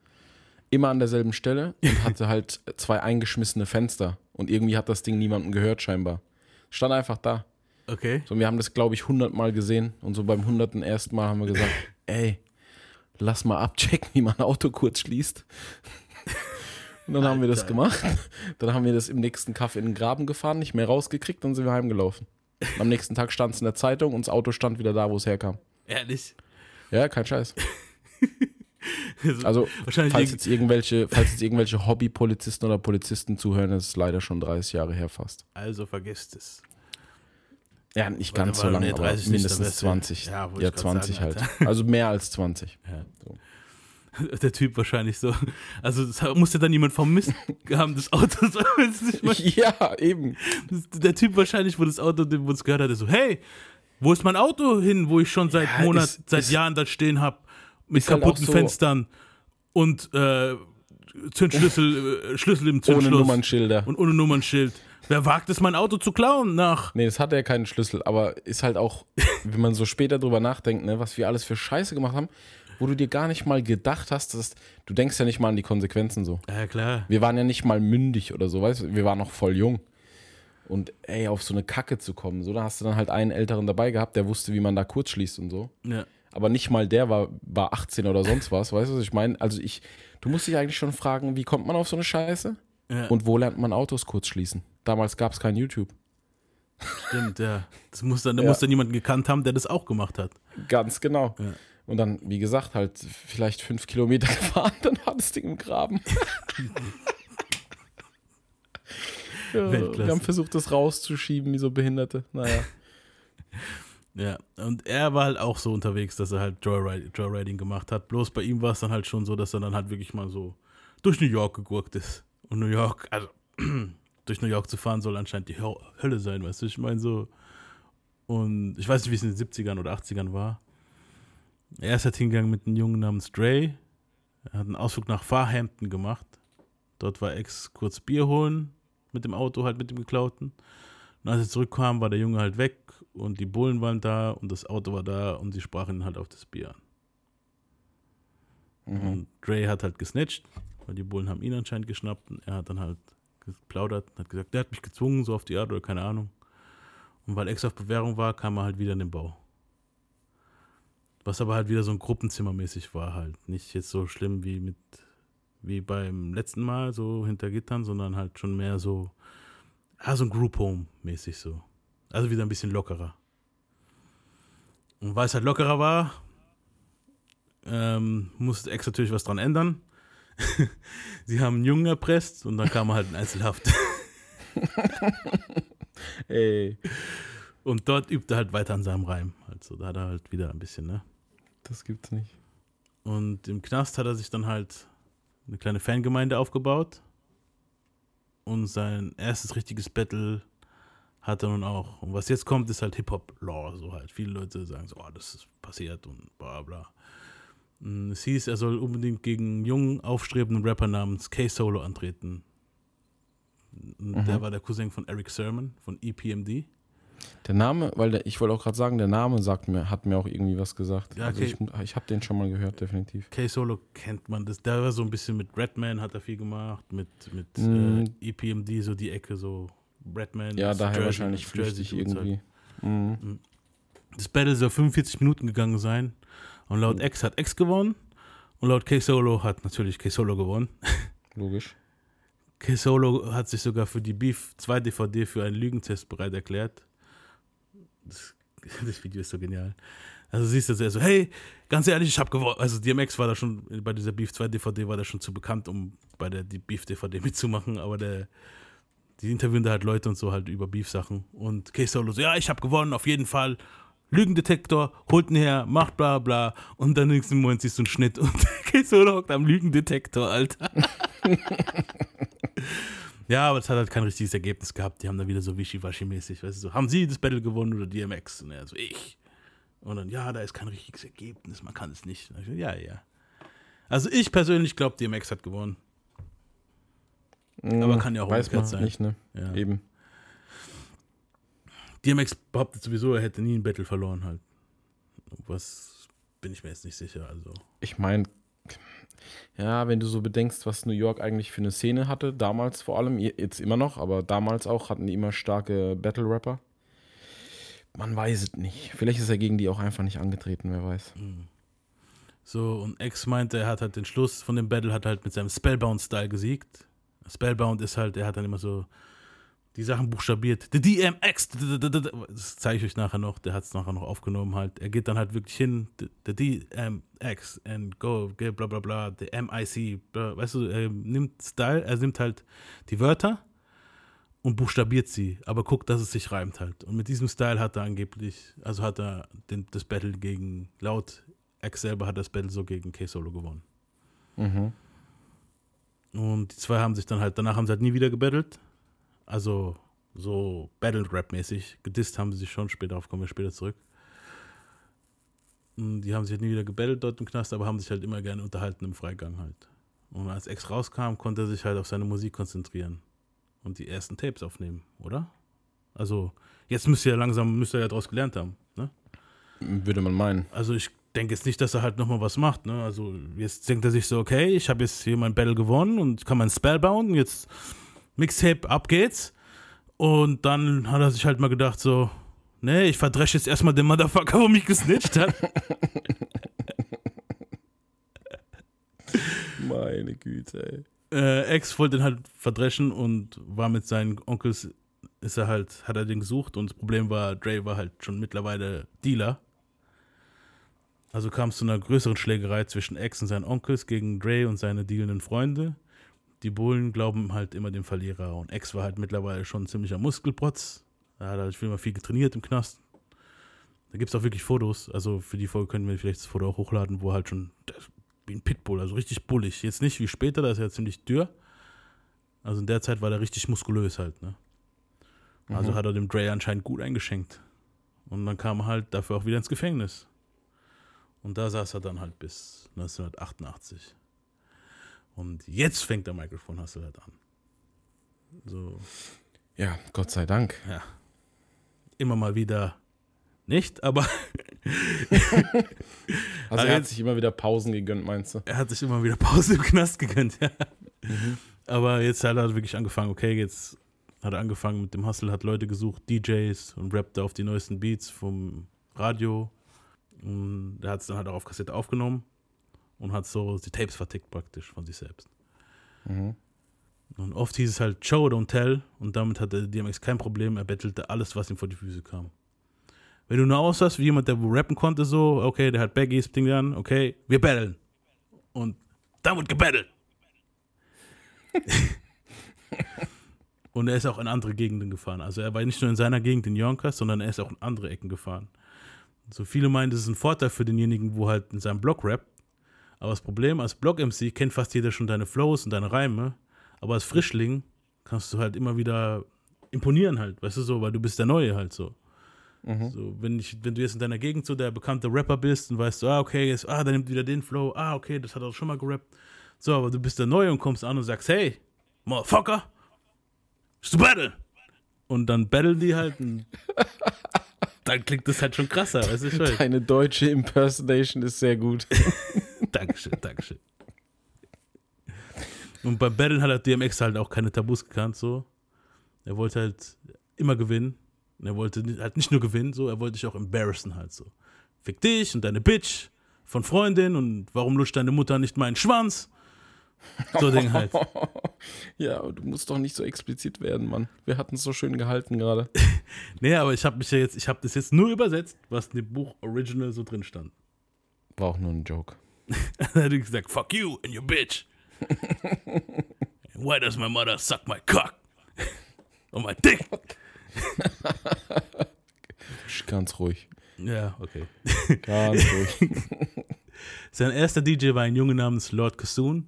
Immer an derselben Stelle und (laughs) hatte halt zwei eingeschmissene Fenster. Und irgendwie hat das Ding niemandem gehört, scheinbar. Stand einfach da. wir. Okay. So, wir haben das, glaube ich, hundertmal gesehen. Und so beim hunderten ersten Mal haben wir gesagt, (laughs) ey, lass mal abchecken, wie man ein Auto kurz schließt. Und dann haben wir das gemacht. Dann haben wir das im nächsten Kaff in den Graben gefahren, nicht mehr rausgekriegt, dann sind wir heimgelaufen. Am nächsten Tag stand es in der Zeitung und das Auto stand wieder da, wo es herkam. Ehrlich? Ja, kein Scheiß. (laughs) Also, falls jetzt irgendwelche, falls jetzt irgendwelche Hobbypolizisten oder Polizisten zuhören, das ist leider schon 30 Jahre her fast. Also vergesst es. Ja, nicht Weil ganz so lange, aber 30 nicht, mindestens da wär's ja- 20. ja, Ja, wollte ich grad 20 sagen, halt. Also mehr als 20. Ja. So. (laughs) Der Typ wahrscheinlich so. Also das musste dann jemand vermisst haben, das Auto. (laughs) So, weiß nicht mal. Ja, eben. Der Typ wahrscheinlich, wo das Auto, wo es gehört hatte, so, hey, wo ist mein Auto hin, wo ich schon seit Ja, Monaten, ist- seit ist- Jahren da stehen habe, mit halt kaputten auch so- Fenstern und äh, Zündschlüssel, (laughs) äh, Schlüssel im Ohne Zündschloss Nummernschilder. und ohne Nummernschild. Wer wagt es, mein Auto zu klauen nach? Nee, das hat ja keinen Schlüssel, aber ist halt auch, wenn man so später drüber nachdenkt, ne, was wir alles für Scheiße gemacht haben, wo du dir gar nicht mal gedacht hast, dass du denkst ja nicht mal an die Konsequenzen so. Ja, klar. Wir waren ja nicht mal mündig oder so, weißt du, wir waren noch voll jung. Und ey, auf so eine Kacke zu kommen, so, da hast du dann halt einen Älteren dabei gehabt, der wusste, wie man da kurz schließt und so. Ja. Aber nicht mal der war, war 18 oder sonst was, weißt du, was ich meine? Also ich, du musst dich eigentlich schon fragen, wie kommt man auf so eine Scheiße? Ja. Und wo lernt man Autos kurz schließen? Damals gab es kein YouTube. Stimmt, ja. Das muss dann, da Ja. muss dann jemand gekannt haben, der das auch gemacht hat. Ganz genau. Ja. Und dann, wie gesagt, halt vielleicht fünf Kilometer (laughs) gefahren, dann war das Ding im Graben. (laughs) ja, wir haben versucht, das rauszuschieben, wie so Behinderte. Naja. (laughs) Ja, und er war halt auch so unterwegs, dass er halt Joyride, Joyriding gemacht hat. Bloß bei ihm war es dann halt schon so, dass er dann halt wirklich mal so durch New York gegurkt ist. Und New York, also (clears throat) durch New York zu fahren soll anscheinend die Hö- Hölle sein, weißt du? Ich meine so. Und ich weiß nicht, wie es in den 70ern oder 80ern war. Er ist halt hingegangen mit einem Jungen namens Dre. Er hat einen Ausflug nach Farhampton gemacht. Dort war Ex kurz Bier holen mit dem Auto, halt mit dem geklauten. Und als er zurückkam, war der Junge halt weg und die Bullen waren da und das Auto war da und sie sprachen ihn halt auf das Bier an. Und Dre hat halt gesnitcht, weil die Bullen haben ihn anscheinend geschnappt und er hat dann halt geplaudert und hat gesagt, der hat mich gezwungen, so auf die Art oder keine Ahnung. Und weil Ex auf Bewährung war, kam er halt wieder in den Bau. Was aber halt wieder so ein Gruppenzimmermäßig war halt. Nicht jetzt so schlimm wie mit, wie beim letzten Mal, so hinter Gittern, sondern halt schon mehr so, ja, so ein Group Home mäßig so. Also wieder ein bisschen lockerer. Und weil es halt lockerer war, ähm, musste Ex natürlich was dran ändern. (laughs) Sie haben einen Jungen erpresst und dann kam er halt in Einzelhaft. (laughs) Ey, Und dort übte er halt weiter an seinem Reim. Also da hat er halt wieder ein bisschen, ne? Das gibt's nicht. Und im Knast hat er sich dann halt eine kleine Fangemeinde aufgebaut. Und sein erstes richtiges Battle hat er nun auch. Und was jetzt kommt, ist halt Hip-Hop-Law. So halt. Viele Leute sagen so, oh, das ist passiert und bla bla. Und Es hieß, er soll unbedingt gegen einen jungen, aufstrebenden Rapper namens K-Solo antreten. Und Der war der Cousin von Eric Sermon von EPMD. Der Name, weil der, ich wollte auch gerade sagen, der Name sagt mir, hat mir auch irgendwie was gesagt. Ja, also okay. ich ich habe den schon mal gehört, definitiv. K-Solo kennt man das. Der war so ein bisschen mit Redman hat er viel gemacht, mit, mit Mhm. äh, EPMD, so die Ecke, so Redman. Ja, daher Jersey- wahrscheinlich flüchtig irgendwie. Mhm. Das Battle soll 45 Minuten gegangen sein. Und laut Mhm. X hat X gewonnen. Und laut K-Solo hat natürlich K-Solo gewonnen. (laughs) Logisch. K-Solo hat sich sogar für die Beef 2 DVD für einen Lügentest bereit erklärt. Das, (laughs) das Video ist so genial. Also siehst du, er so, hey, ganz ehrlich, ich habe gewonnen. Also DMX war da schon, bei dieser Beef 2 DVD war da schon zu bekannt, um bei der Beef DVD mitzumachen, aber der, die interviewen da halt Leute und so halt über Beef-Sachen. Und K-Solo so, ja, ich habe gewonnen, auf jeden Fall. Lügendetektor, holt ihn her, macht bla bla. Und dann nächsten Moment siehst du einen Schnitt und (laughs) K-Solo hockt am Lügendetektor, Alter. (laughs) Ja, aber es hat halt kein richtiges Ergebnis gehabt. Die haben dann wieder so wischiwaschi-mäßig, weißt du, so, haben sie das Battle gewonnen oder DMX? Und er so, ich. Und dann, ja, da ist kein richtiges Ergebnis, man kann es nicht. Ich ja, ja. Also ich persönlich glaube, DMX hat gewonnen. Aber kann ja auch Weiß man sein. nicht, ne? Ja. Eben. DMX behauptet sowieso, er hätte nie ein Battle verloren halt. Was bin ich mir jetzt nicht sicher, also. Ich meine, ja, wenn du so bedenkst, was New York eigentlich für eine Szene hatte, damals vor allem, jetzt immer noch, aber damals auch, hatten die immer starke Battle-Rapper. Man weiß es nicht. Vielleicht ist er gegen die auch einfach nicht angetreten, wer weiß. So, und X meinte, er hat halt den Schluss von dem Battle, hat halt mit seinem Spellbound-Style gesiegt. Spellbound ist halt, er hat dann immer so die Sachen buchstabiert. The DMX, das zeige ich euch nachher noch, der hat es nachher noch aufgenommen halt. Er geht dann halt wirklich hin, the, DMX and go, bla bla bla, the MIC, weißt du, er nimmt Style, er nimmt halt die Wörter und buchstabiert sie, aber guckt, dass es sich reimt halt. Und mit diesem Style hat er angeblich, also hat er den, das Battle gegen, laut X selber hat das Battle so gegen K-Solo gewonnen. Mhm. Und die zwei haben sich dann halt, danach haben sie halt nie wieder gebattelt. Also so Battle-Rap-mäßig. Gedisst haben sie sich schon, später darauf kommen wir später zurück. Und die haben sich halt nie wieder gebattelt dort im Knast, aber haben sich halt immer gerne unterhalten im Freigang halt. Und als Ex rauskam, konnte er sich halt auf seine Musik konzentrieren und die ersten Tapes aufnehmen, oder? Also jetzt müsste er langsam, müsste er ja daraus gelernt haben, ne? Würde man meinen. Also ich denke jetzt nicht, dass er halt nochmal was macht. Ne? Also jetzt denkt er sich so, okay, ich habe jetzt hier mein Battle gewonnen und kann mein Spell bauen. Jetzt Mixtape, ab geht's. Und dann hat er sich halt mal gedacht so, nee, ich verdresche jetzt erstmal den Motherfucker, wo mich gesnitcht hat. (laughs) Meine Güte, ey. äh, Ex wollte den halt verdreschen und war mit seinen Onkels, ist er halt, hat er den gesucht und das Problem war, Dre war halt schon mittlerweile Dealer. Also kam es zu einer größeren Schlägerei zwischen Ex und seinen Onkels gegen Dre und seine dealenden Freunde. Die Bullen glauben halt immer dem Verlierer und Ex war halt mittlerweile schon ein ziemlicher Muskelprotz. Er hat halt immer viel getrainiert im Knast. Da gibt es auch wirklich Fotos. Also für die Folge können wir vielleicht das Foto auch hochladen, wo er halt schon wie ein Pitbull, also richtig bullig. Jetzt nicht wie später, da ist er ziemlich dürr. Also in der Zeit war der richtig muskulös halt, ne? Also hat er dem Dre anscheinend gut eingeschenkt. Und dann kam er halt dafür auch wieder ins Gefängnis. Und da saß er dann halt bis 1988. Und jetzt fängt der Microphone Hustle halt an. So, Ja, Gott sei Dank. ja. Immer mal wieder nicht, aber (laughs) Also er hat sich immer wieder Pausen gegönnt, meinst du? er hat sich immer wieder Pause im Knast gegönnt, ja. Aber jetzt hat er wirklich angefangen, okay, jetzt hat er angefangen mit dem Hustle, hat Leute gesucht, DJs und rappte auf die neuesten Beats vom Radio. Und er hat es dann halt auch auf Kassette aufgenommen und hat so die Tapes vertickt praktisch von sich selbst. Und oft hieß es halt Show, don't tell. Und damit hatte DMX kein Problem. Er bettelte alles, was ihm vor die Füße kam. Wenn du nur aussahst wie jemand, der wo rappen konnte, so, okay, der hat Baggies, Ding an, okay, wir battlen. Und dann wird gebettelt. (laughs) Und er ist auch in andere Gegenden gefahren. Also er war nicht nur in seiner Gegend in Yonkers, sondern er ist auch in andere Ecken gefahren. So viele meinen, das ist ein Vorteil für denjenigen, wo halt in seinem Blog rappt. Aber das Problem, als Blog-MC kennt fast jeder schon deine Flows und deine Reime. Aber als Frischling kannst du halt immer wieder imponieren halt, weißt du so, weil du bist der Neue halt so. So, wenn, ich, wenn du jetzt in deiner Gegend so der bekannte Rapper bist und weißt du, ah, okay, jetzt, ah, der nimmt wieder den Flow, ah, okay, das hat er schon mal gerappt. So, aber du bist der Neue und kommst an und sagst, hey, Motherfucker, ist du battle? Und dann battlen die halt und (laughs) dann klingt das halt schon krasser, weißt du schon? Deine deutsche Impersonation ist sehr gut. (laughs) Dankeschön, Dankeschön. Und beim Battlen hat er DMX halt auch keine Tabus gekannt, so. Er wollte halt immer gewinnen. Und er wollte halt nicht nur gewinnen, so, er wollte dich auch embarrassen halt so. Fick dich und deine Bitch von Freundin und warum lutscht deine Mutter nicht meinen Schwanz? So Ding halt. (laughs) Ja, aber du musst doch nicht so explizit werden, Mann. Wir hatten es so schön gehalten gerade. (laughs) Nee, aber ich habe mich ja jetzt, ich habe das jetzt nur übersetzt, was in dem Buch Original so drin stand. War auch nur ein Joke. Dann hat er gesagt, fuck you and your bitch. Why does my mother suck my cock? (laughs) On my dick. (laughs) Ganz ruhig. Ja, okay. Ganz (laughs) ruhig. Sein erster DJ war ein Junge namens Lord Kassoon.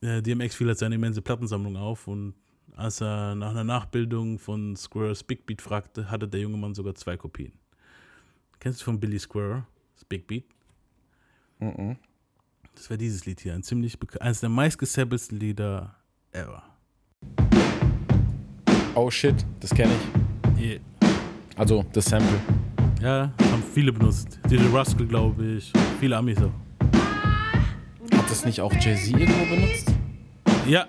Äh, DMX fiel halt seine immense Plattensammlung auf und als er nach einer Nachbildung von Squares Big Beat fragte, hatte der junge Mann sogar zwei Kopien. Kennst du von Billy Square, das Big Beat? Das wäre dieses Lied hier, ein ziemlich eines der meistgesampelsten Lieder ever. Oh shit, das kenne ich. Yeah. Also, das Sample. Ja, haben viele benutzt. DJ Rascal, glaube ich. Viele Amis auch. Hat das nicht auch Jay-Z irgendwo benutzt? Ja.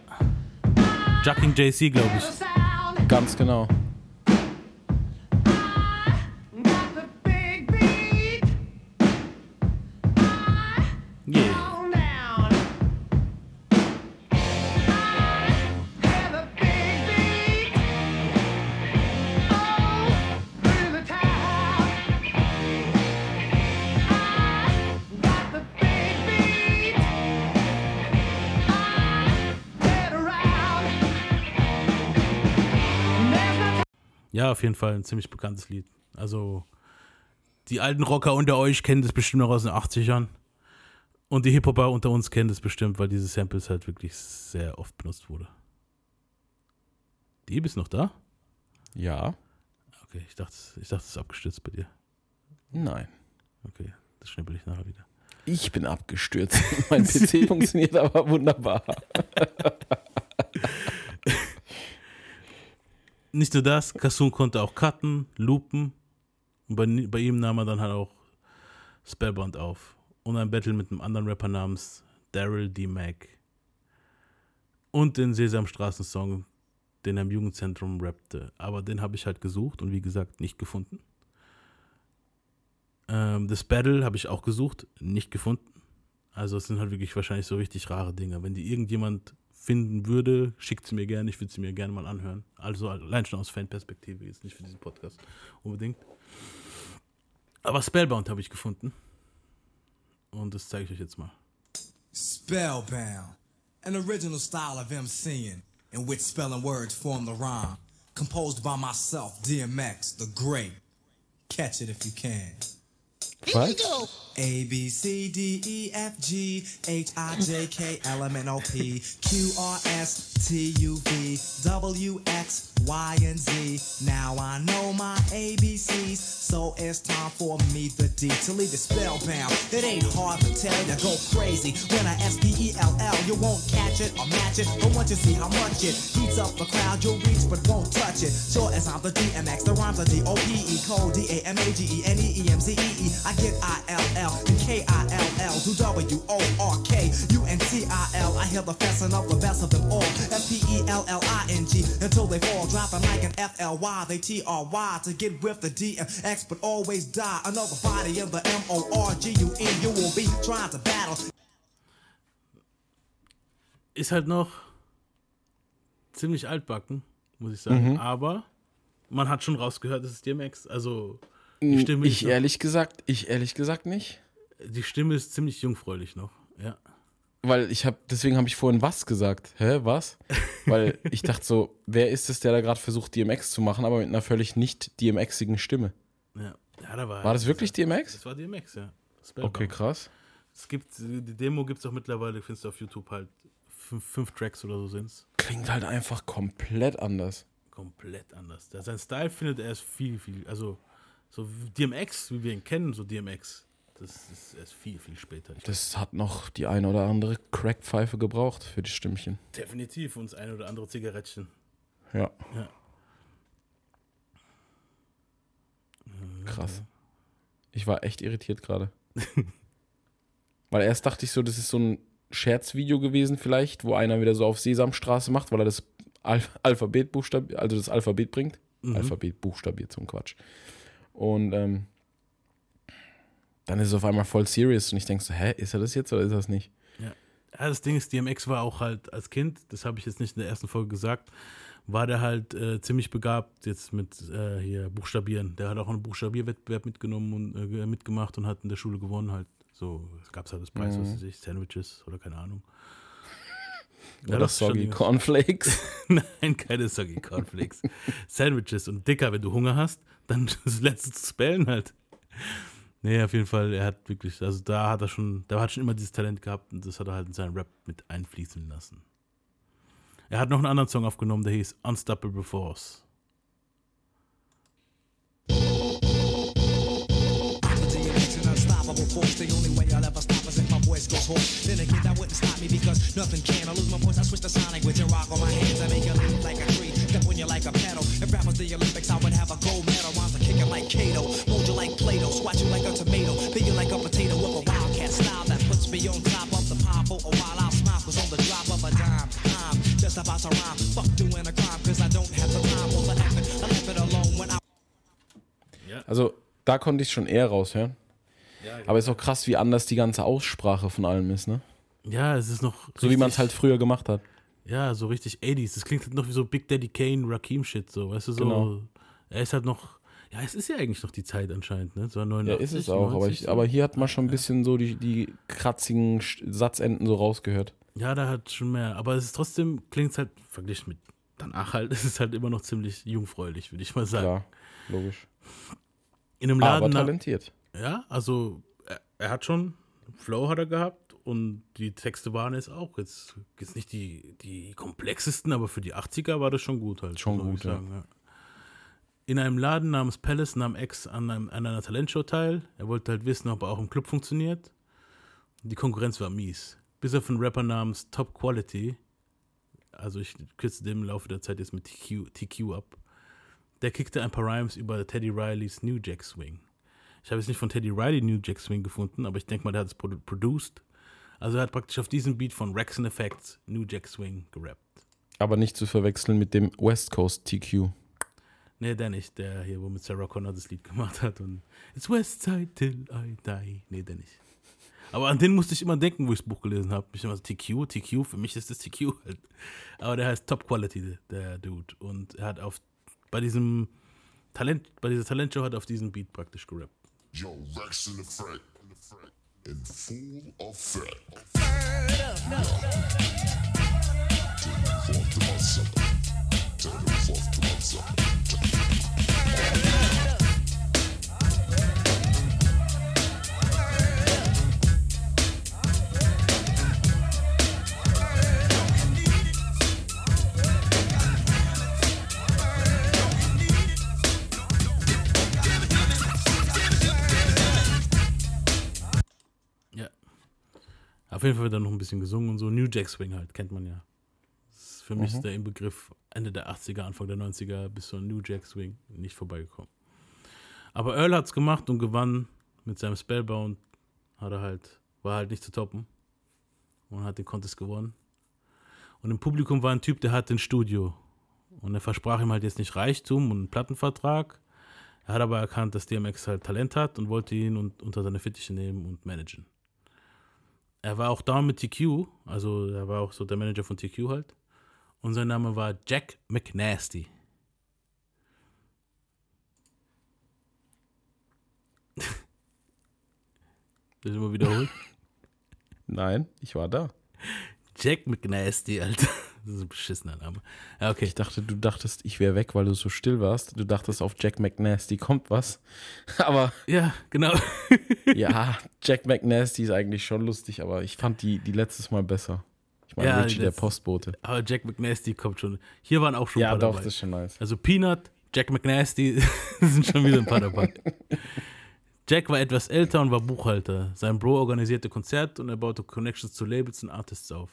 Jucking JC, glaube ich. Ganz genau. Auf jeden Fall ein ziemlich bekanntes Lied. Also, die alten Rocker unter euch kennen das bestimmt noch aus den 80ern. Und die Hip-Hopper unter uns kennen das bestimmt, weil diese Samples halt wirklich sehr oft benutzt wurde. Die bist noch da? Ja. Okay, ich dachte, ich dachte, es ist abgestürzt bei dir. Nein. Okay, das schnippel ich nachher wieder. Ich bin abgestürzt. (laughs) mein PC (laughs) funktioniert aber wunderbar. (laughs) Nicht nur das, Kassoon konnte auch cutten, loopen. Und bei, bei ihm nahm er dann halt auch Spellbound auf. Und ein Battle mit einem anderen Rapper namens Daryl D. Mack. Und den Sesamstraßen-Song, den er im Jugendzentrum rappte. Aber den habe ich halt gesucht und wie gesagt nicht gefunden. Ähm, das Battle habe ich auch gesucht, nicht gefunden. Also es sind halt wirklich wahrscheinlich so richtig rare Dinge. Wenn die irgendjemand finden würde, schickt sie mir gerne. Ich würde sie mir gerne mal anhören. Also allein schon aus Fanperspektive, jetzt nicht für diesen Podcast unbedingt. Aber Spellbound habe ich gefunden. Und das zeige ich euch jetzt mal. Spellbound, an original style of MCing in which spelling words form the rhyme. Composed by myself, DMX, the great. Catch it if you can. Was? A B C D E F G H I J K L M N O P Q R S T U V W X Y and Z. Now I know my ABCs, so it's time for me, the D, to leave the spellbound. It ain't hard to tell you go crazy when I S P E L L. You won't catch it or match it, but once you see how much it heats up the crowd, you'll reach but won't touch it. Sure as I'm the DMX, the rhymes are D O P E, code D A M A G E N E E M Z E E. I get I L L and K I L L to W O R K U N T I L. I hear the fessin' of the best of them all. F P E L L I N G until they fall, dropping like an F L Y. They T R Y to get with the D M X, but always die. Another body in the M O R G U N. You will be trying to battle. ist halt noch ziemlich altbacken, muss ich sagen. Mhm. Aber man hat schon rausgehört, es ist DMX. Also die Stimme, ich ist noch, ehrlich gesagt, ich ehrlich gesagt nicht. die Stimme ist ziemlich jungfräulich noch. Ja. Weil ich habe, deswegen habe ich vorhin was gesagt. Hä, was? (laughs) Weil ich dachte so, wer ist es, der da gerade versucht, DMX zu machen, aber mit einer völlig nicht DMXigen Stimme? ja. ja da war, War das wirklich DMX? Das war DMX, ja. Spellbound. Okay, krass. Es gibt, die Demo gibt es auch mittlerweile, findest du auf YouTube halt fünf, fünf Tracks oder so sind es. Klingt halt einfach komplett anders. Komplett anders. Der, sein Style findet er ist viel, viel, also so DMX, wie wir ihn kennen, so DMX, das ist erst viel, viel später. Das hat noch die eine oder andere Crackpfeife gebraucht für die Stimmchen. definitiv uns ein oder andere Zigarettchen. Ja. Ja. Krass. Ich war echt irritiert gerade. (laughs) Weil erst dachte ich so, das ist so ein Scherzvideo gewesen vielleicht, wo einer wieder so auf Sesamstraße macht, weil er das Al Alphabet buchstabiert, also das Alphabet bringt. Alphabet buchstabiert zum Quatsch. Und ähm, dann ist es auf einmal voll serious und ich denke so, hä, ist er das jetzt oder ist er das nicht? Ja, das Ding ist, DMX war auch halt als Kind, das habe ich jetzt nicht in der ersten Folge gesagt, war der halt äh, ziemlich begabt jetzt mit äh, hier Buchstabieren. Der hat auch einen Buchstabierwettbewerb mitgenommen und äh, mitgemacht und hat in der Schule gewonnen halt. So, es gab halt das Preis, was weiß ich, Sandwiches oder keine Ahnung. Ja, Oder Soggy. Cornflakes. (laughs) Nein, keine Soggy Cornflakes. (laughs) Sandwiches und dicker, wenn du Hunger hast, dann (laughs) lernst du zu spellen halt. Nee, auf jeden Fall, er hat wirklich, also da hat er schon, da hat schon immer dieses Talent gehabt und das hat er halt in seinen Rap mit einfließen lassen. Er hat noch einen anderen Song aufgenommen, der hieß Unstoppable Force. Voice goes hoarse. Then again, that wouldn't stop me because nothing can. I lose my voice, I switch to sign language and rock on my hands. I make you lean like a step when you like a pedal. If rap was the Olympics, I would have a gold medal. Rhymes are kicking like Kato, mold you like Play-Doh, squat you like a tomato, peel you like a potato with a wildcat style that puts me on top of the pile for a while. I'll smile 'cause on the drop of a dime, I'm just about to rhyme. Fuck doing a crime 'cause I don't have the time for the effort. I left it alone when I Also da konnte ich schon eher raushören. Ja, Aber ist auch krass, wie anders die ganze Aussprache von allem ist, ne? ja es ist noch. So wie man es halt früher gemacht hat. Ja, so richtig 80s. Das klingt halt noch wie so Big Daddy Kane, Rakim-Shit, so, weißt du, so. Genau. Er ist halt noch. Ja, es ist ja eigentlich noch die Zeit anscheinend, ne? So Ja, 89, ist es auch. Aber, 90, ich, so. aber hier hat man schon ein bisschen so die, die kratzigen Satzenden so rausgehört. Ja, da hat schon mehr. Aber es ist trotzdem, klingt es halt, verglichen mit danach halt, (laughs) es ist halt immer noch ziemlich jungfräulich, würde ich mal sagen. Klar, logisch. In einem Aber Laden. na- talentiert. ja, also er, er hat schon, Flow hat er gehabt und die Texte waren jetzt auch jetzt, jetzt nicht die, die komplexesten, aber für die 80er war das schon gut halt. Schon gut, ja. ja. In einem Laden namens Palace nahm Ex an, einem, an einer Talentshow teil. Er wollte halt wissen, ob er auch im Club funktioniert. Die Konkurrenz war mies. Bis auf einen Rapper namens Top Quality, also ich kürze dem im Laufe der Zeit jetzt mit TQ, TQ ab, der kickte ein paar Rhymes über Teddy Rileys New Jack Swing. Ich habe jetzt nicht von Teddy Riley New Jack Swing gefunden, aber ich denke mal, der hat es produ produced. Also er hat praktisch auf diesem Beat von Rex and Effects New Jack Swing gerappt. Aber nicht zu verwechseln mit dem West Coast TQ. Nee, der nicht, der hier, wo mit Sarah Connor das Lied gemacht hat und It's Westside till I die. Nee, der nicht. Aber an den musste ich immer denken, wo ich das Buch gelesen habe. Ich immer so, TQ, TQ, für mich ist das TQ halt. Aber der heißt Top Quality, der Dude. Und er hat auf, bei diesem Talent, bei dieser Talentshow hat er auf diesen Beat praktisch gerappt. Yo, Rex in effect. In full effect. Forth to my sucker. Tell them forth to my sucker. Auf jeden Fall wird da noch ein bisschen gesungen und so. New Jack Swing halt, kennt man ja. Für mich ist der Inbegriff Ende der 80er, Anfang der 90er bis zur New Jack Swing nicht vorbeigekommen. Aber Earl hat's gemacht und gewann mit seinem Spellbound. Hat er halt, war halt nicht zu toppen. Und hat den Contest gewonnen. Und im Publikum war ein Typ, der hatte ein Studio. Und er versprach ihm halt jetzt nicht Reichtum und einen Plattenvertrag. Er hat aber erkannt, dass DMX halt Talent hat und wollte ihn und, unter seine Fittiche nehmen und managen. Er war auch da mit TQ, also er war auch so der Manager von TQ halt. Und sein Name war Jack McNasty. Will ich mal wiederholen? Nein, ich war da. Jack McNasty, Alter. Das ist ein beschissener Name. Ja, okay. Ich dachte, du dachtest, ich wäre weg, weil du so still warst. Du dachtest, auf Jack McNasty kommt was. (laughs) Aber Ja, genau. (laughs) ja, (laughs) Jack McNasty ist eigentlich schon lustig, aber ich fand die, die letztes Mal besser. Ich meine, Ja, Richie, der Postbote. Aber Jack McNasty kommt schon. Hier waren auch schon ein Ja, paar doch, dabei. das ist schon nice. Also Peanut, Jack McNasty sind schon wieder ein paar dabei. Jack war etwas älter und war Buchhalter. Sein Bro organisierte Konzerte und er baute Connections zu Labels und Artists auf.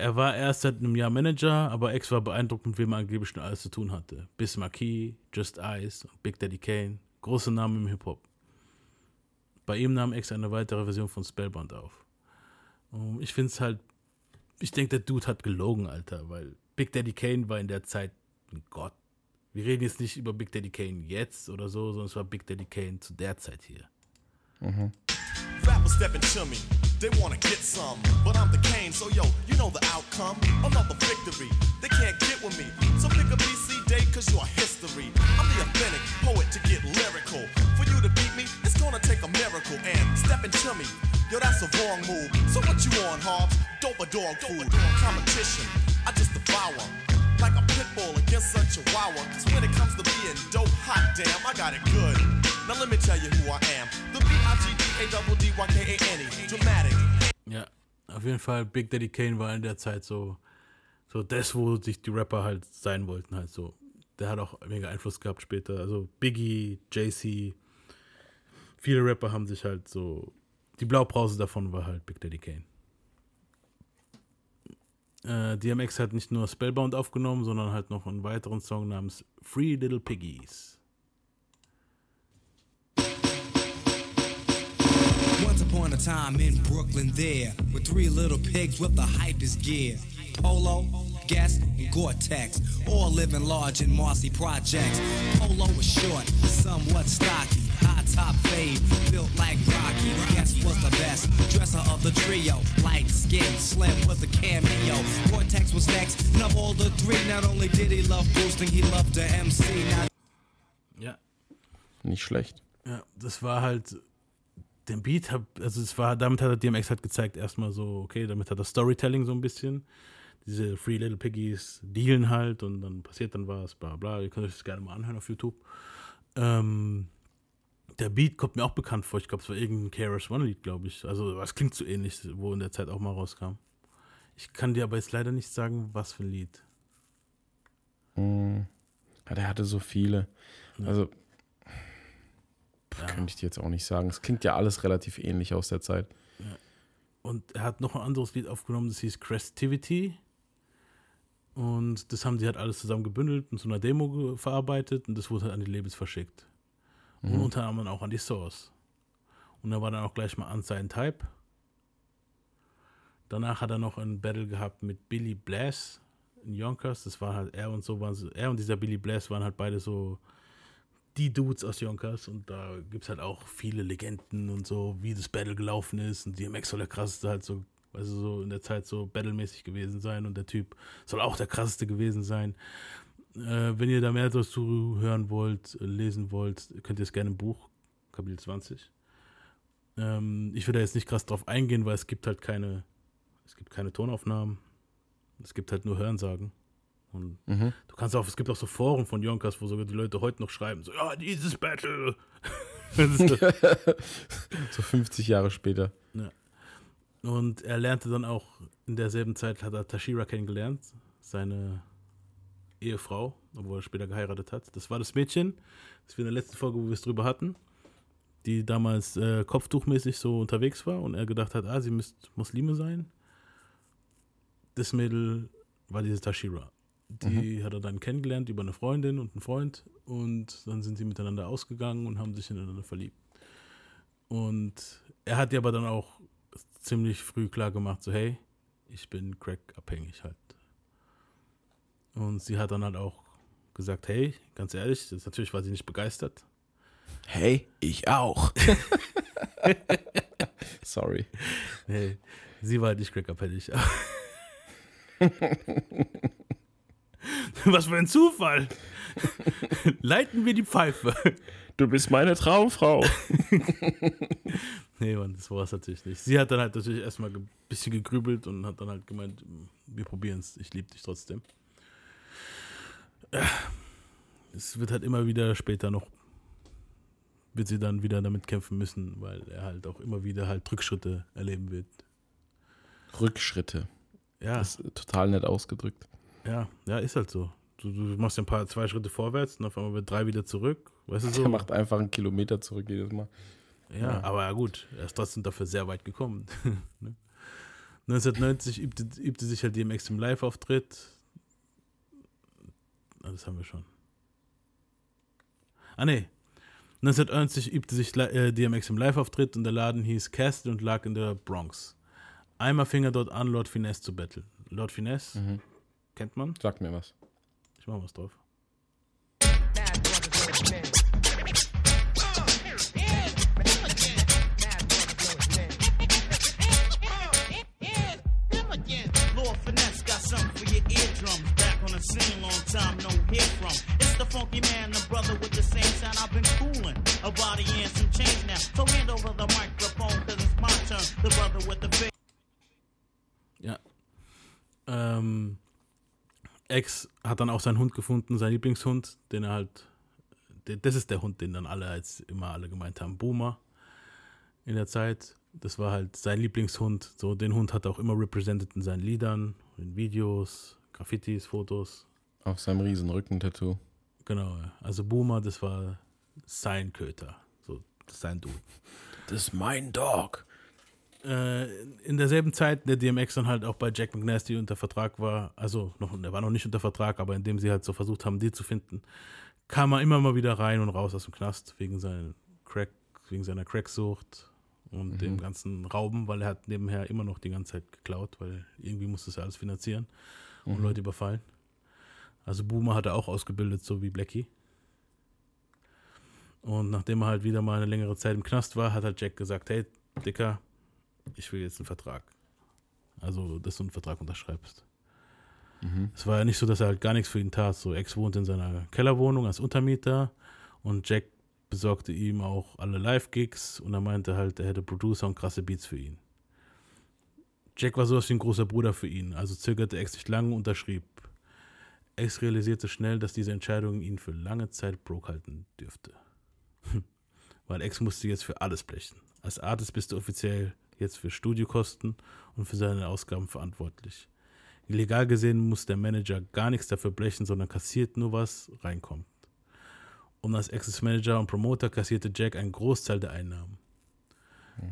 Er war erst seit einem Jahr Manager, aber X war beeindruckt, mit wem er angeblich schon alles zu tun hatte. Bis Marquis, Just Ice und Big Daddy Kane. Große Namen im Hip-Hop. Bei ihm nahm X eine weitere Version von Spellbound auf. Und ich finde es halt, ich denke, der Dude hat gelogen, Alter, weil Big Daddy Kane war in der Zeit ein Gott. Wir reden jetzt nicht über Big Daddy Kane jetzt oder so, sondern es war Big Daddy Kane zu der Zeit hier. Rappers stepping to me, they wanna get some. But I'm the cane, so yo, you know the outcome. Another victory, they can't get with me. So pick a BC day, cause you're history. I'm the authentic poet to get lyrical. For you to beat me, it's gonna take a miracle. And stepping to me, yo, that's a wrong move. So what you on, Hobbs? Dope a dog food. Competition, I just devour. Like a pit bull against a chihuahua. Cause when it comes to being dope, hot damn, I got it good. Now let me tell you who I am. The B-I-G-D-A-D-D-Y-K-A-N-E. Dramatic. Ja, auf jeden Fall, Big Daddy Kane war in der Zeit so, so das, wo sich die Rapper halt sein wollten, halt so. Der hat auch mega Einfluss gehabt später. Also Biggie, JC, viele Rapper haben sich halt so, die Blaupause davon war halt Big Daddy Kane. Äh, DMX hat nicht nur Spellbound aufgenommen, sondern halt noch einen weiteren Song namens Free Little Piggies. Once upon a time in Brooklyn, there were three little pigs with the hypest gear. Polo, Guess, and Gore-Tex, all living large in Marcy projects. Polo was short, somewhat stocky, high top fade, built like Rocky. Guess was the best dresser of the trio, light skin, slim with a cameo. Gore-Tex was next, and of all the three, not only did he love boosting, he loved the MC. Now Ja, Nicht schlecht. Ja, das war halt, den Beat, hab, also es war, damit hat er DMX halt gezeigt, erstmal so, okay, damit hat er Storytelling so ein bisschen. Diese Free Little Piggies dealen halt und dann passiert dann was, bla bla. Ihr könnt euch das gerne mal anhören auf YouTube. Ähm, der Beat kommt mir auch bekannt vor. Ich glaube, es war irgendein KRS One Lied, glaube ich. Also, es klingt so ähnlich, wo in der Zeit auch mal rauskam. Ich kann dir aber jetzt leider nicht sagen, was für ein Lied. Ja, der hatte so viele. Also, pff, könnte ich dir jetzt auch nicht sagen. Es klingt ja alles relativ ähnlich aus der Zeit. Und er hat noch ein anderes Lied aufgenommen, das hieß Crestivity. Und das haben die halt alles zusammen gebündelt und zu einer Demo verarbeitet und das wurde halt an die Labels verschickt. Und unter anderem auch an die Source. Und er war dann auch gleich mal Unsigned Type. Danach hat er noch ein Battle gehabt mit Billy Blass in Yonkers. Das war halt er und so waren so, er und dieser Billy Blass waren halt beide so die Dudes aus Yonkers und da gibt es halt auch viele Legenden und so, wie das Battle gelaufen ist und DMX soll der krasseste halt so, also so in der Zeit so battlemäßig gewesen sein und der Typ soll auch der krasseste gewesen sein. Äh, wenn ihr da mehr dazu hören wollt, lesen wollt, könnt ihr es gerne im Buch, Kapitel 20. Ähm, ich will da jetzt nicht krass drauf eingehen, weil es gibt halt keine, es gibt keine Tonaufnahmen. Es gibt halt nur Hörensagen. Und du kannst auch, es gibt auch so Foren von Yonkers, wo sogar die Leute heute noch schreiben, so, ja, dieses Battle. (laughs) So- (laughs) So 50 Jahre später. Und er lernte dann auch, in derselben Zeit hat er Tashira kennengelernt, seine Ehefrau, obwohl er später geheiratet hat. Das war das Mädchen, das wir in der letzten Folge, wo wir es drüber hatten, die damals äh, kopftuchmäßig so unterwegs war und er gedacht hat, ah, sie müsste Muslime sein. Das Mädel war diese Tashira. Die hat er dann kennengelernt über eine Freundin und einen Freund und dann sind sie miteinander ausgegangen und haben sich ineinander verliebt. Und er hat ihr aber dann auch ziemlich früh klar gemacht, so hey, ich bin crack-abhängig halt. Und sie hat dann halt auch gesagt, hey, ganz ehrlich, das natürlich war sie nicht begeistert. Hey, ich auch. (laughs) Sorry. Nee, sie war halt nicht crackerpennig. (laughs) (laughs) Was für ein Zufall. (laughs) Leiten wir die Pfeife. Du bist meine Traumfrau. (laughs) Nee, Mann, das war es natürlich nicht. Sie hat dann halt natürlich erstmal ein bisschen gegrübelt und hat dann halt gemeint, wir probieren es, ich liebe dich trotzdem. Ja, Es wird halt immer wieder später noch, wird sie dann wieder damit kämpfen müssen, weil er halt auch immer wieder halt Rückschritte erleben wird. Rückschritte. Ja, Das ist total nett ausgedrückt. Ja, ja, ist halt so. Du, du machst ja ein paar, zwei Schritte vorwärts und auf einmal wird drei wieder zurück. Weißt du (laughs) so? Der macht einfach einen Kilometer zurück jedes Mal. Ja, Ja. aber ja gut, er ist trotzdem dafür sehr weit gekommen. (laughs) ne? 1990 übte, übte sich halt DMX im Live-Auftritt. Ah, das haben wir schon. Ah, nee. 1990 übte sich äh, DMX im Live-Auftritt und der Laden hieß Castle und lag in der Bronx. Einmal fing er dort an, Lord Finesse zu betteln. Lord Finesse, Mhm. Kennt man? Sag mir was. Ich mach was drauf. Funky man, the brother with the same sound. I've been cooling. A body and some change now. So hand over the microphone, cause it's my turn. The brother with the big. Ja. Ähm, Ex hat dann auch seinen Hund gefunden, seinen Lieblingshund, den er halt. Das ist der Hund, den dann alle als immer alle gemeint haben, Boomer in der Zeit. Das war halt sein Lieblingshund. So, den Hund hat er auch immer represented in seinen Liedern, in Videos, Graffitis, Fotos. Auf seinem riesen Rückentattoo. Genau. Also Boomer, das war sein Köter. So, sein Dude. Das ist mein Dog. Äh, in derselben Zeit, der DMX dann halt auch bei Jack McNasty unter Vertrag war, also noch, er war noch nicht unter Vertrag, aber indem sie halt so versucht haben, die zu finden, kam er immer mal wieder rein und raus aus dem Knast wegen seiner Crack, wegen seiner Cracksucht und dem ganzen Rauben, weil er hat nebenher immer noch die ganze Zeit geklaut, weil irgendwie musste es ja alles finanzieren und Leute überfallen. Also Boomer hat er auch ausgebildet, so wie Blackie. Und nachdem er halt wieder mal eine längere Zeit im Knast war, hat halt Jack gesagt, hey, Dicker, ich will jetzt einen Vertrag. Also, dass du einen Vertrag unterschreibst. Es war ja nicht so, dass er halt gar nichts für ihn tat. So, Ex wohnt in seiner Kellerwohnung als Untermieter und Jack besorgte ihm auch alle Live-Gigs und er meinte halt, er hätte Producer und krasse Beats für ihn. Jack war sowas wie ein großer Bruder für ihn, also zögerte Ex nicht lange und unterschrieb. Ex realisierte schnell, dass diese Entscheidung ihn für lange Zeit broke halten dürfte. (laughs) Weil Ex musste jetzt für alles blechen. Als Artist bist du offiziell jetzt für Studiokosten und für seine Ausgaben verantwortlich. Legal gesehen muss der Manager gar nichts dafür blechen, sondern kassiert nur, was reinkommt. Und als Exes Manager und Promoter kassierte Jack einen Großteil der Einnahmen.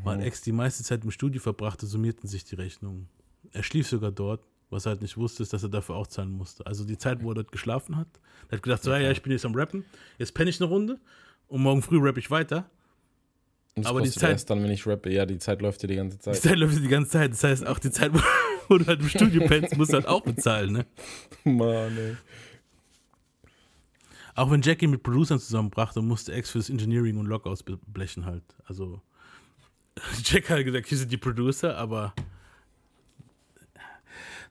Weil Ex die meiste Zeit im Studio verbrachte, summierten sich die Rechnungen. Er schlief sogar dort, was er halt nicht wusste, ist, dass er dafür auch zahlen musste. Also die Zeit, wo er dort geschlafen hat, er hat gedacht, so, ja, ja, ich bin jetzt am Rappen, jetzt penne ich eine Runde und morgen früh rappe ich weiter. Das Aber die Zeit- erst dann, wenn ich rappe. Ja, die Zeit läuft ja die ganze Die Zeit. Zeit läuft die ganze Zeit. Das heißt, auch die Zeit, (laughs) wo, du halt im Studio pennst, musst du halt auch bezahlen, ne? (laughs) Mann, ey. Auch wenn Jackie mit Producern zusammenbrachte, musste Ex fürs Engineering und Lockouts blechen halt. Also, (laughs) Jack hat gesagt, hier sind die Producer, aber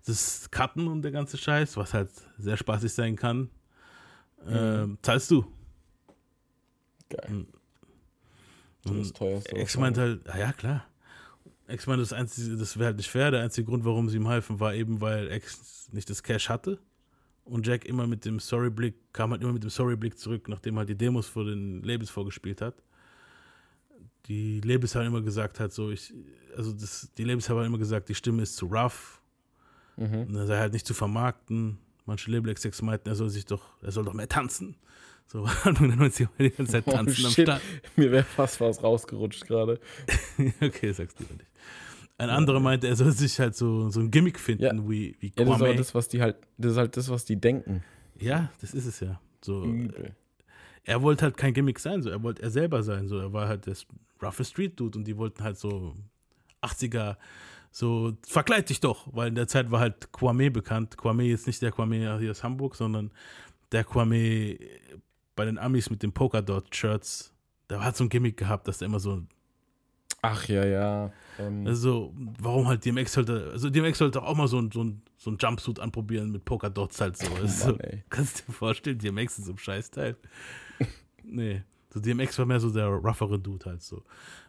das Cutten und der ganze Scheiß, was halt sehr spaßig sein kann, ähm, zahlst du. Geil. Das ist das teuerste. Ex was meint man- halt, ah ja klar. Ex meinte, das, einzige- das wäre halt nicht fair. Der einzige Grund, warum sie ihm halfen, war eben, weil Ex nicht das Cash hatte. Und Jack immer mit dem Sorry-Blick, kam halt immer mit dem Sorry-Blick zurück, nachdem er halt die Demos vor den Labels vorgespielt hat. Die Labels haben immer gesagt, halt so, ich, also das, die Labels haben halt immer gesagt, die Stimme ist zu rough. Mhm. Und er sei halt nicht zu vermarkten. Manche Label-Execs meinten, er soll sich doch, er soll doch mehr tanzen. So Anfang der 90er war die ganze Zeit tanzen oh, am. Start. Mir wäre fast was rausgerutscht gerade. (laughs) okay, sag's lieber nicht. Ein anderer meinte, er soll sich halt so, so ein Gimmick finden, Ja. wie, wie Ja, das ist Kwame. das, was die halt, das ist halt das, was die denken. ja, das ist es ja. So, Übel. er wollte halt kein Gimmick sein, so er wollte er selber sein, so er war halt der roughe Street Dude und die wollten halt so 80er so verkleid dich doch, weil in der Zeit war halt Kwame bekannt. Kwame jetzt nicht der Kwame hier aus Hamburg, sondern der Kwame bei den Amis mit den Polkadot Shirts. Der hat so ein Gimmick gehabt, dass er immer so Ach ja, ja. Ähm, Also, warum halt DMX sollte, also DMX sollte auch mal so ein, so ein, so ein Jumpsuit anprobieren mit Polka-Dots halt so. Also, Mann, kannst du dir vorstellen, DMX ist so ein Scheißteil. nee, so DMX war mehr so der roughere Dude halt so.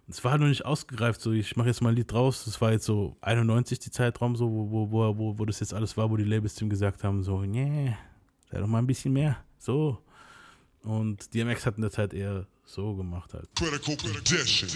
Es war halt noch nicht ausgereift, so ich mache jetzt mal ein Lied draus, das war jetzt so 91 die Zeitraum so, wo, wo, wo, wo, wo das jetzt alles war, wo die Labels zu ihm gesagt haben, so, nee, sei doch mal ein bisschen mehr, so. Und DMX hat in der Zeit eher so gemacht halt. Critical condition.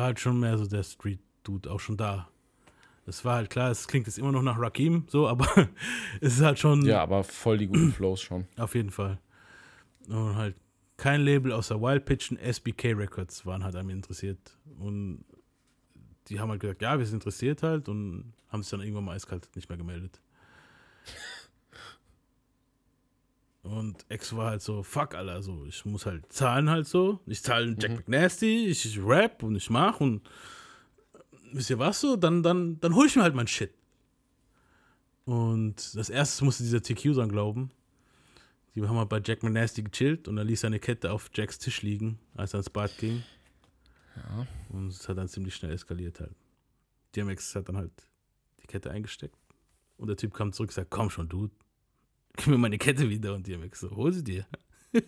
War halt schon mehr so der Street-Dude, auch schon da. Es war halt klar, es klingt jetzt immer noch nach Rakim, so, aber (laughs) es ist halt schon Ja, aber voll die guten (clears throat) Flows schon. auf jeden Fall. Und halt kein Label außer Wild Pitch und SBK Records waren halt an mir interessiert. Und die haben halt gesagt, ja, wir sind interessiert halt und haben sich dann irgendwann mal eiskalt nicht mehr gemeldet. Und Ex war halt so, fuck, Alter, so, ich muss halt zahlen halt so. Ich zahle Jack McNasty, ich, ich rap und ich mach und wisst ihr was so, dann, dann, dann hol ich mir halt mein Shit. Und das erste musste dieser TQ dann glauben. Die haben halt bei Jack McNasty gechillt und er ließ seine Kette auf Jacks Tisch liegen, als er ins Bad ging. Und es hat dann ziemlich schnell eskaliert halt. DMX hat dann halt die Kette eingesteckt. Und der Typ kam zurück und sagt, komm schon, Dude, gib mir meine Kette wieder. Und DMX so, hol sie dir. (laughs)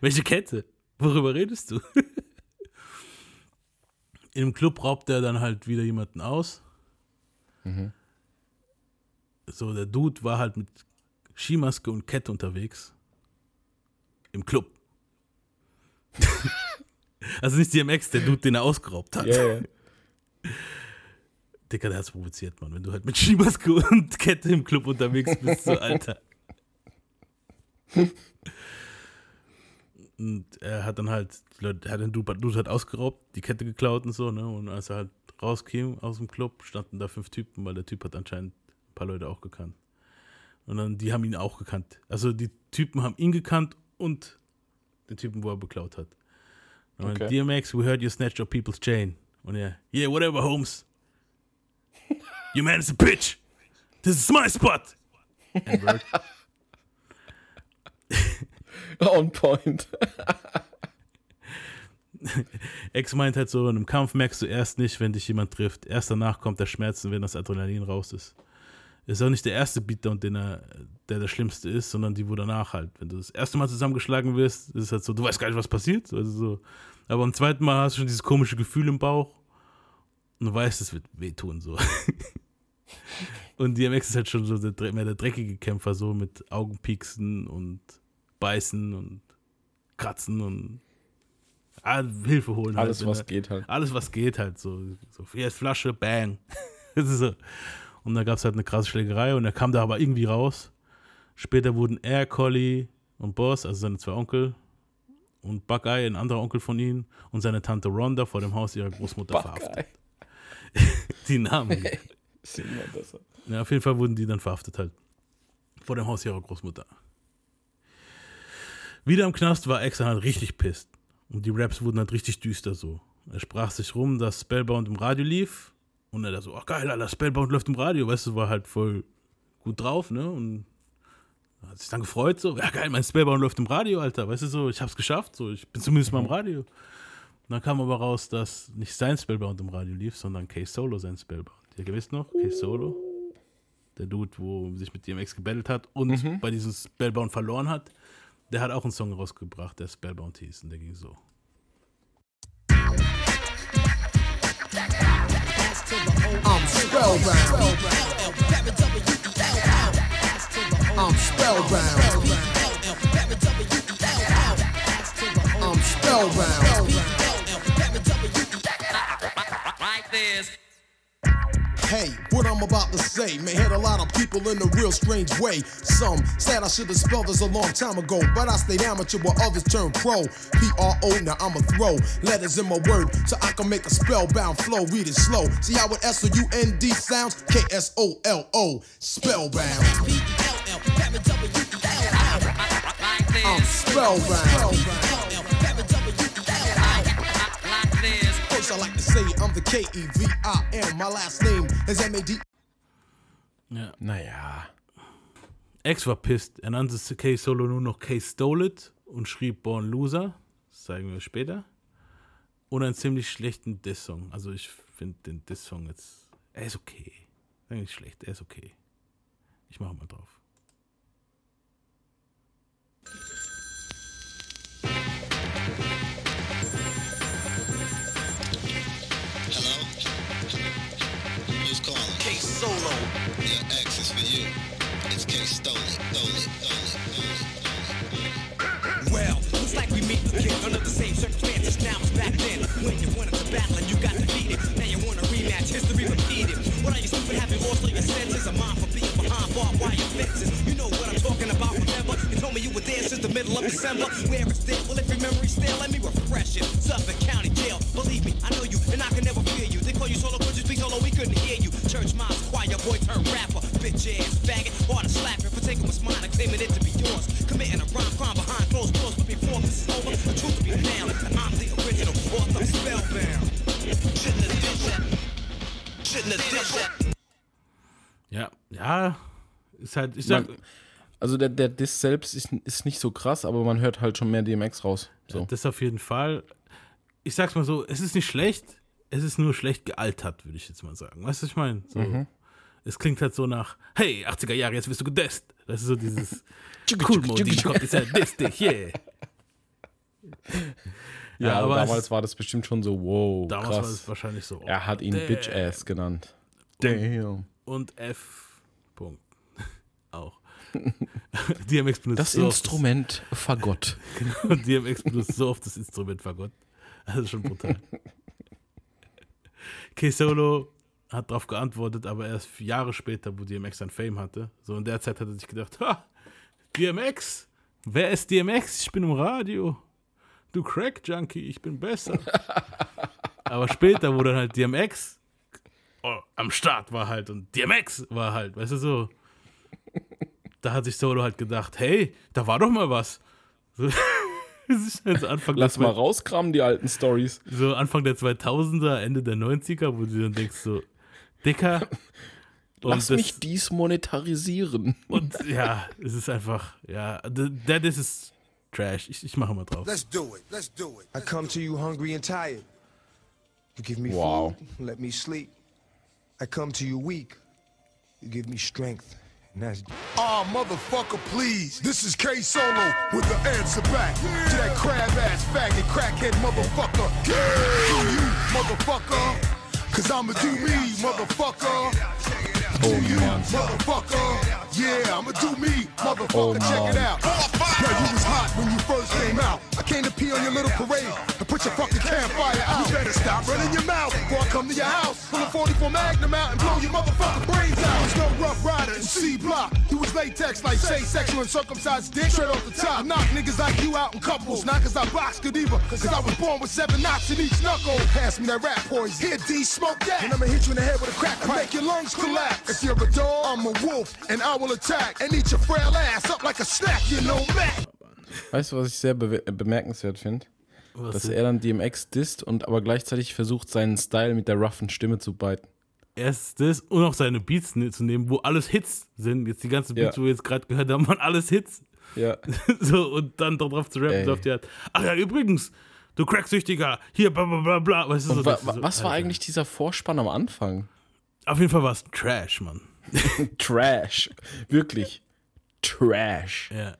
Welche Kette? Worüber redest du? (laughs) Im Club raubt er dann halt wieder jemanden aus. So, der Dude war halt mit Skimaske und Kette unterwegs. Im Club. (laughs) also nicht DMX, der Dude, den er ausgeraubt hat. Ja. Dicker, der hat's provoziert, Mann. Wenn du halt mit Skimaske und Kette im Club unterwegs bist, so, Alter. Und er hat dann halt, die Leute, er hat den Dude, Dude halt ausgeraubt, die Kette geklaut und so, ne? Und als er halt rauskam aus dem Club, standen da fünf Typen, weil der Typ hat anscheinend ein paar Leute auch gekannt. Und dann, die haben ihn auch gekannt. Also die Typen haben ihn gekannt und den Typen, wo er beklaut hat. Und Okay. DMX, we heard you snatched your people's chain. Und er, yeah, whatever, Holmes. You man is a bitch. This is my spot. N-word. (laughs) On point. (laughs) Ex meint halt so, in einem Kampf merkst du erst nicht, wenn dich jemand trifft. Erst danach kommt der Schmerz, wenn das Adrenalin raus ist. Ist auch nicht der erste Beatdown, den er, der der schlimmste ist, sondern die, wo danach halt. Wenn du das erste Mal zusammengeschlagen wirst, ist es halt so, du weißt gar nicht, was passiert. Also so. Aber beim zweiten Mal hast du schon dieses komische Gefühl im Bauch und du weißt, es wird wehtun. So. (laughs) und DMX ist halt schon so der, mehr der dreckige Kämpfer, so mit Augenpieksen und Beißen und Kratzen und ah, Hilfe holen. Alles, halt, was er- geht halt. alles, was geht, halt so. so hier ist Flasche, bang. (laughs) So. Und da gab es halt eine krasse Schlägerei und er kam da aber irgendwie raus. Später wurden er, Collie und Boss, also seine zwei Onkel, und Buckeye, ein anderer Onkel von ihnen, und seine Tante Rhonda vor dem Haus ihrer Großmutter verhaftet. (laughs) Die Namen. Besser. Ja, auf jeden Fall wurden die dann verhaftet halt. Vor dem Haus ihrer Großmutter. Wieder im Knast war Exxon halt richtig pisst. Und die Raps wurden halt richtig düster so. Er sprach sich rum, dass Spellbound im Radio lief. Und er da so, ach geil, Alter, Spellbound läuft im Radio. Weißt du, war halt voll gut drauf, ne? Und hat sich dann gefreut so, ja geil, mein Spellbound läuft im Radio, Alter. Weißt du so, ich hab's geschafft, so, ich bin zumindest mal im Radio. Und dann kam aber raus, dass nicht sein Spellbound im Radio lief, sondern K-Solo sein Spellbound. Ihr wisst noch, K-Solo? Der Dude, wo sich mit DMX gebettelt hat und bei diesem Spellbound verloren hat, der hat auch einen Song rausgebracht, der Spellbound hieß und der ging so. I'm spellbound. I'm spellbound. I'm spellbound. Hey, what I'm about to say may hit a lot of people in a real strange way. Some said I should have spelled this a long time ago, but I stayed amateur while others turned pro. P R O, now I'ma throw letters in my word so I can make a spellbound flow. Read it slow. See how it S O U N D sounds? K S O L O, spellbound. I'm spellbound. First, I like to say I'm the K E V I M. My last name is M A D. Ja. Naja. X war pissed. Er nannte K Solo nur noch K Stole It und schrieb Born Loser. Das zeigen wir später. Und einen ziemlich schlechten Diss-Song. Also ich finde den Diss-Song jetzt. Er ist okay. Er ist nicht schlecht, er ist okay. Ich mache mal drauf. Yeah, X is for you. It's K Stole it, stole it, stole it, stole it. Well, looks like we meet again under the same circumstances now as back then. When you went into battle and you got defeated, now you want a rematch, history repeated. What are you stupid having lost all your senses? A mind for being behind barbed wire fences. You know what I'm talking about, remember? You told me you were there since the middle of December. Where it's there, well, if your memory's still, let me Ist halt, ich sag, Man, also der, der Diss selbst ist, ist nicht so krass, aber man hört halt schon mehr DMX raus. So. das auf jeden Fall. Ich sag's mal so, es ist nicht schlecht, es ist nur schlecht gealtert, würde ich jetzt mal sagen. Weißt du, was ich meine? So, Mhm. Es klingt halt so nach, hey, 80er Jahre, jetzt wirst du gedisst. Das ist so dieses cool Modi kommt, ist ja diss dich, yeah. (laughs) Ja, aber aber damals es- war das bestimmt schon so, wow, Damals war krass. es wahrscheinlich so. oh, er hat ihn damn. Bitch Ass genannt. Damn. Und F. DMX benutzt Das so Instrument Fagott. Genau, DMX benutzt so oft das Instrument Fagott. Das ist schon brutal. K-Solo hat darauf geantwortet, aber erst Jahre später, wo DMX sein Fame hatte. So in der Zeit hat er sich gedacht, ha, DMX? Wer ist DMX? Ich bin im Radio. Du Crack-Junkie, ich bin besser. aber später, wo dann halt DMX oh, am Start war halt und DMX war halt, weißt du so. Da hat sich Solo halt gedacht, hey, da war doch mal was. So, (laughs) das ist halt so Anfang Lass mal rauskramen, die alten Stories. so Anfang der 2000er, Ende der 90er, wo du dann denkst so, Dicker. Und Lass das- mich dies monetarisieren. Und ja, es ist einfach, ja, der das ist Trash. Ich, ich mache mal drauf. Let's do it. Let's do it. I come to you hungry and tired. You give me Wow. food, let me sleep. I come to you weak. You give me strength. And that's Ah, motherfucker, please. This is K Solo with the answer back to that crab ass faggot crackhead motherfucker. Do you, motherfucker? Cause I'ma do me, motherfucker. Oh Mann. Motherfucker, yeah, I'ma do me, motherfucker. Check it out. Now you was hot when you first came out. I came to pee on your little parade and put your fucking campfire out. You better stop running your mouth before I come to your house. Pull a 44 Magnum out and blow your motherfucking brains out. There's no rough rider in C block. You was latex like say sexual and circumcised dick straight off the top. I knock niggas like you out in couples, not cause I box good either. Cause I was born with seven knocks in each knuckle. Pass me that rap poison. Here, D, smoke that. And I'ma hit you in the head with a crack pipe. Make your lungs collapse. If you're a dog, I'm a wolf, and I will attack and eat your frail ass up like a snack, you know that. Weißt du, was ich sehr be bemerkenswert finde? Was Dass denn? er dann DMX disst und aber gleichzeitig versucht, seinen Style mit der roughen Stimme zu beiten. Erst das und auch seine Beats ne- zu nehmen, wo alles Hits sind. Jetzt die ganzen Beats, Ja. wo wir jetzt gerade gehört haben, waren alles Hits. Ja. (laughs) so, und dann darauf zu rappen, auf die Art. Ach ja, übrigens, du Cracksüchtiger, hier, bla bla bla bla. Weißt du, so, wa so, was war eigentlich dieser Vorspann am Anfang? Auf jeden Fall war es Trash, Mann. (laughs) Trash. Wirklich. Trash. Ja.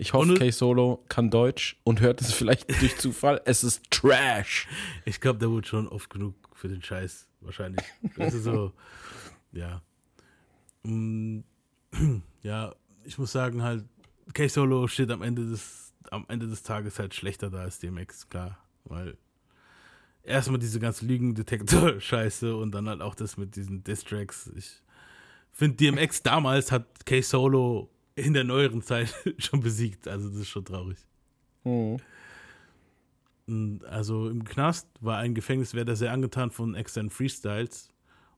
Ich hoffe, K-Solo kann Deutsch und hört es vielleicht (laughs) durch Zufall. Es ist Trash. Ich glaube, der wurde schon oft genug für den Scheiß, wahrscheinlich. Das ist so, (laughs) ja. Mm, (clears throat) Ja, ich muss sagen, halt, K-Solo steht am Ende des, am Ende des Tages halt schlechter da als DMX, klar. Weil erstmal diese ganze Lügendetektor-Scheiße und dann halt auch das mit diesen Distracks. Ich finde, DMX damals hat K-Solo in der neueren Zeit (laughs) schon besiegt. Also das ist schon traurig. Mhm. Also im Knast war ein Gefängniswärter sehr angetan von X seinen Freestyles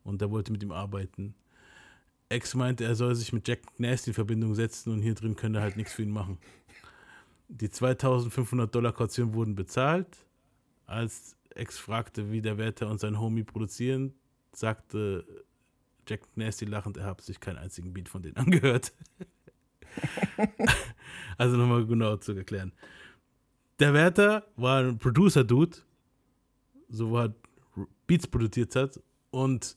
und der wollte mit ihm arbeiten. X meinte, er soll sich mit Jack Nasty in Verbindung setzen und hier drin könnte er halt nichts für ihn machen. Die 2500 Dollar Kaution wurden bezahlt. Als X fragte, wie der Wärter und sein Homie produzieren, sagte Jack Nasty lachend, er habe sich keinen einzigen Beat von denen (laughs) angehört. (laughs) also nochmal genau zu erklären. Der Wärter war ein Producer-Dude, so wo er Beats produziert hat und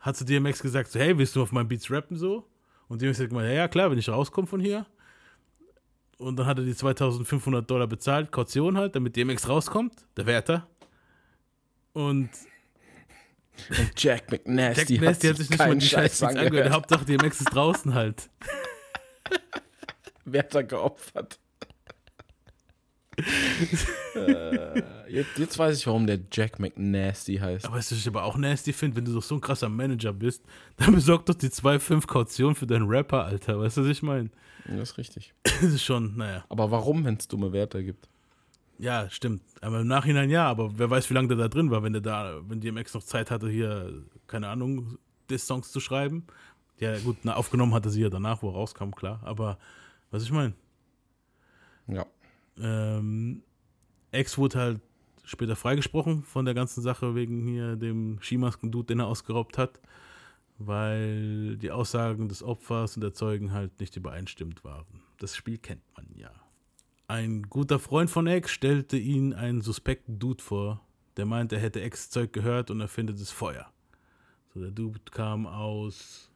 hat zu DMX gesagt, so, hey, willst du auf meinen Beats rappen so? Und DMX hat gemeint, ja, ja, klar, wenn ich rauskomme von hier. Und dann hat er die 2500 Dollar bezahlt, Kaution halt, damit DMX rauskommt, der Wärter. Und Und Jack McNasty, Jack Nasty hat sich nicht mal die Scheiß Scheiß angehört. angehört. Hauptsache DMX ist draußen halt. Wer hat da geopfert? äh, jetzt, jetzt weiß ich, warum der Jack McNasty heißt. Aber was ich aber auch nasty finde, wenn du doch so ein krasser Manager bist, dann besorg doch die 2,5 Kaution für deinen Rapper, Alter. Weißt du, was ich meine? Das ist richtig. Das ist schon, naja. Aber warum, wenn es dumme Werte gibt? Ja, stimmt. Aber im Nachhinein ja, aber wer weiß, wie lange der da drin war, wenn der da, wenn DMX noch Zeit hatte, hier, keine Ahnung, Diss-Songs zu schreiben. Ja, gut, na, aufgenommen hatte sie ja danach, wo er rauskam, klar. Aber was ich meine. Ja. Ähm, X wurde halt später freigesprochen von der ganzen Sache wegen hier dem Skimasken-Dude, den er ausgeraubt hat, weil die Aussagen des Opfers und der Zeugen halt nicht übereinstimmt waren. Das Spiel kennt man ja. Ein guter Freund von X stellte ihn einen suspekten Dude vor, der meint, er hätte X Zeug gehört und er findet es Feuer. So, der Dude kam aus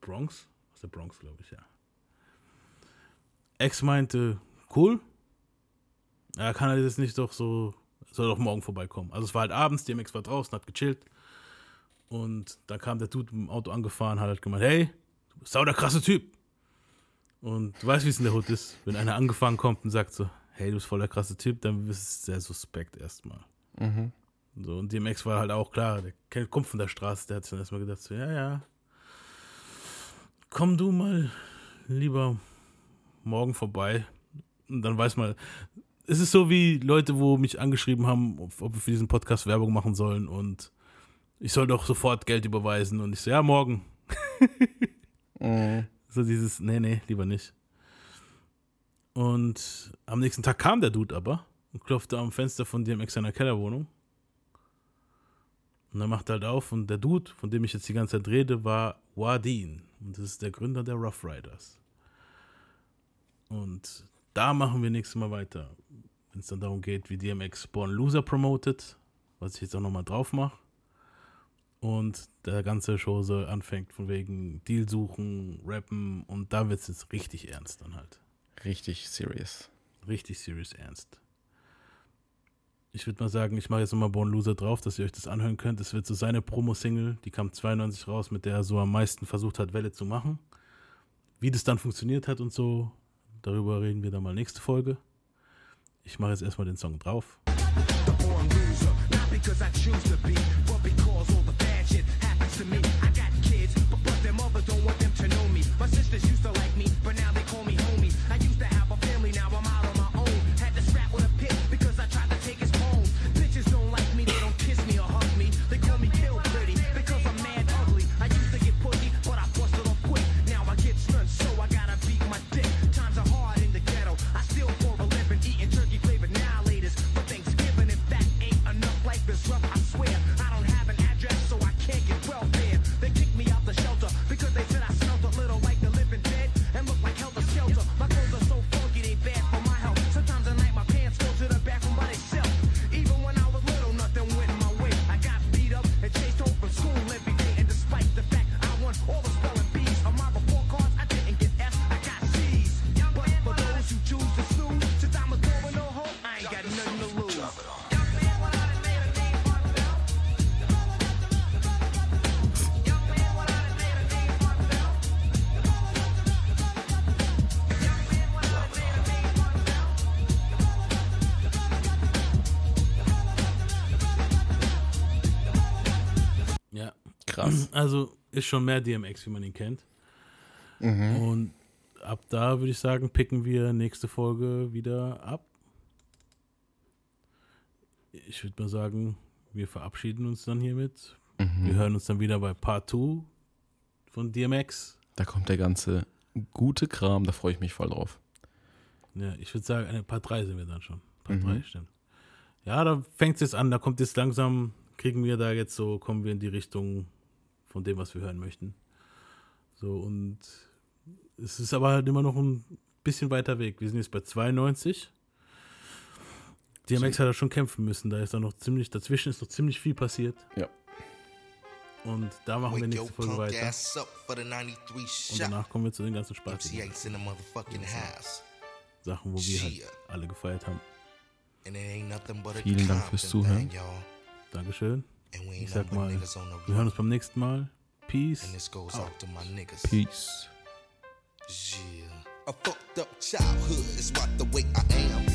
Bronx? Aus der Bronx, glaube ich, ja. Ex meinte, cool. Er kann er jetzt nicht doch so, soll doch morgen vorbeikommen. Also es war halt abends, DMX war draußen, hat gechillt. Und dann kam der Dude im Auto angefahren, hat halt gemeint, hey, du bist sau der krasse Typ. Und du weißt, wie es in der Hut ist. Wenn einer angefahren kommt und sagt so, hey, du bist voll der krasse Typ, dann ist es sehr suspekt erstmal. Mhm. So, und DMX war halt auch klar, der kommt von der Straße, der hat sich dann erstmal gedacht, so, ja, ja, komm du mal lieber morgen vorbei. Und dann weiß man, es ist so wie Leute, wo mich angeschrieben haben, ob, wir für diesen Podcast Werbung machen sollen und ich soll doch sofort Geld überweisen und ich so, ja, morgen. (laughs) Mhm. So dieses, nee, nee, lieber nicht. Und am nächsten Tag kam der Dude aber und klopfte am Fenster von DMX seiner Kellerwohnung. Und er machte halt auf und der Dude, von dem ich jetzt die ganze Zeit rede, war Wadeen. Und das ist der Gründer der Rough Riders. Und da machen wir nächstes Mal weiter. Wenn es dann darum geht, wie DMX Born Loser promotet, was ich jetzt auch nochmal drauf mache. Und der ganze Show so anfängt von wegen Deal suchen, rappen und da wird es jetzt richtig ernst dann halt. Richtig serious. Richtig serious ernst. Ich würde mal sagen, ich mache jetzt nochmal Born Loser drauf, dass ihr euch das anhören könnt. Es wird so seine Promo-Single, die kam 92 raus, mit der er so am meisten versucht hat, Welle zu machen. Wie das dann funktioniert hat und so, darüber reden wir dann mal nächste Folge. Ich mache jetzt erstmal den Song drauf. My sisters used to like me, but now they Also ist schon mehr DMX, wie man ihn kennt. Mhm. Und ab da würde ich sagen, picken wir nächste Folge wieder ab. Ich würde mal sagen, wir verabschieden uns dann hiermit. Mhm. Wir hören uns dann wieder bei Part 2 von DMX. Da kommt der ganze gute Kram, da freue ich mich voll drauf. Ja, ich würde sagen, eine Part 3 sind wir dann schon. Part Mhm. 3, stimmt. Ja, da fängt es jetzt an, da kommt jetzt langsam, kriegen wir da jetzt so, kommen wir in die Richtung von dem, was wir hören möchten. So, und es ist aber halt immer noch ein bisschen weiter Weg. Wir sind jetzt bei 92. DMX hat ja schon kämpfen müssen, da ist da noch ziemlich, dazwischen ist noch ziemlich viel passiert. Ja. Und da machen wir nächste Folge weiter. ass up for the 93 Und danach kommen wir zu den ganzen motherfucking house. Sachen, wo wir halt alle gefeiert haben. Vielen Dank fürs Zuhören. Dankeschön. And we ain't nothing niggas on the wir hören uns beim nächsten Mal. Peace. And this goes out. out to my niggas. Peace. Yeah. A fucked up childhood is what the way I am.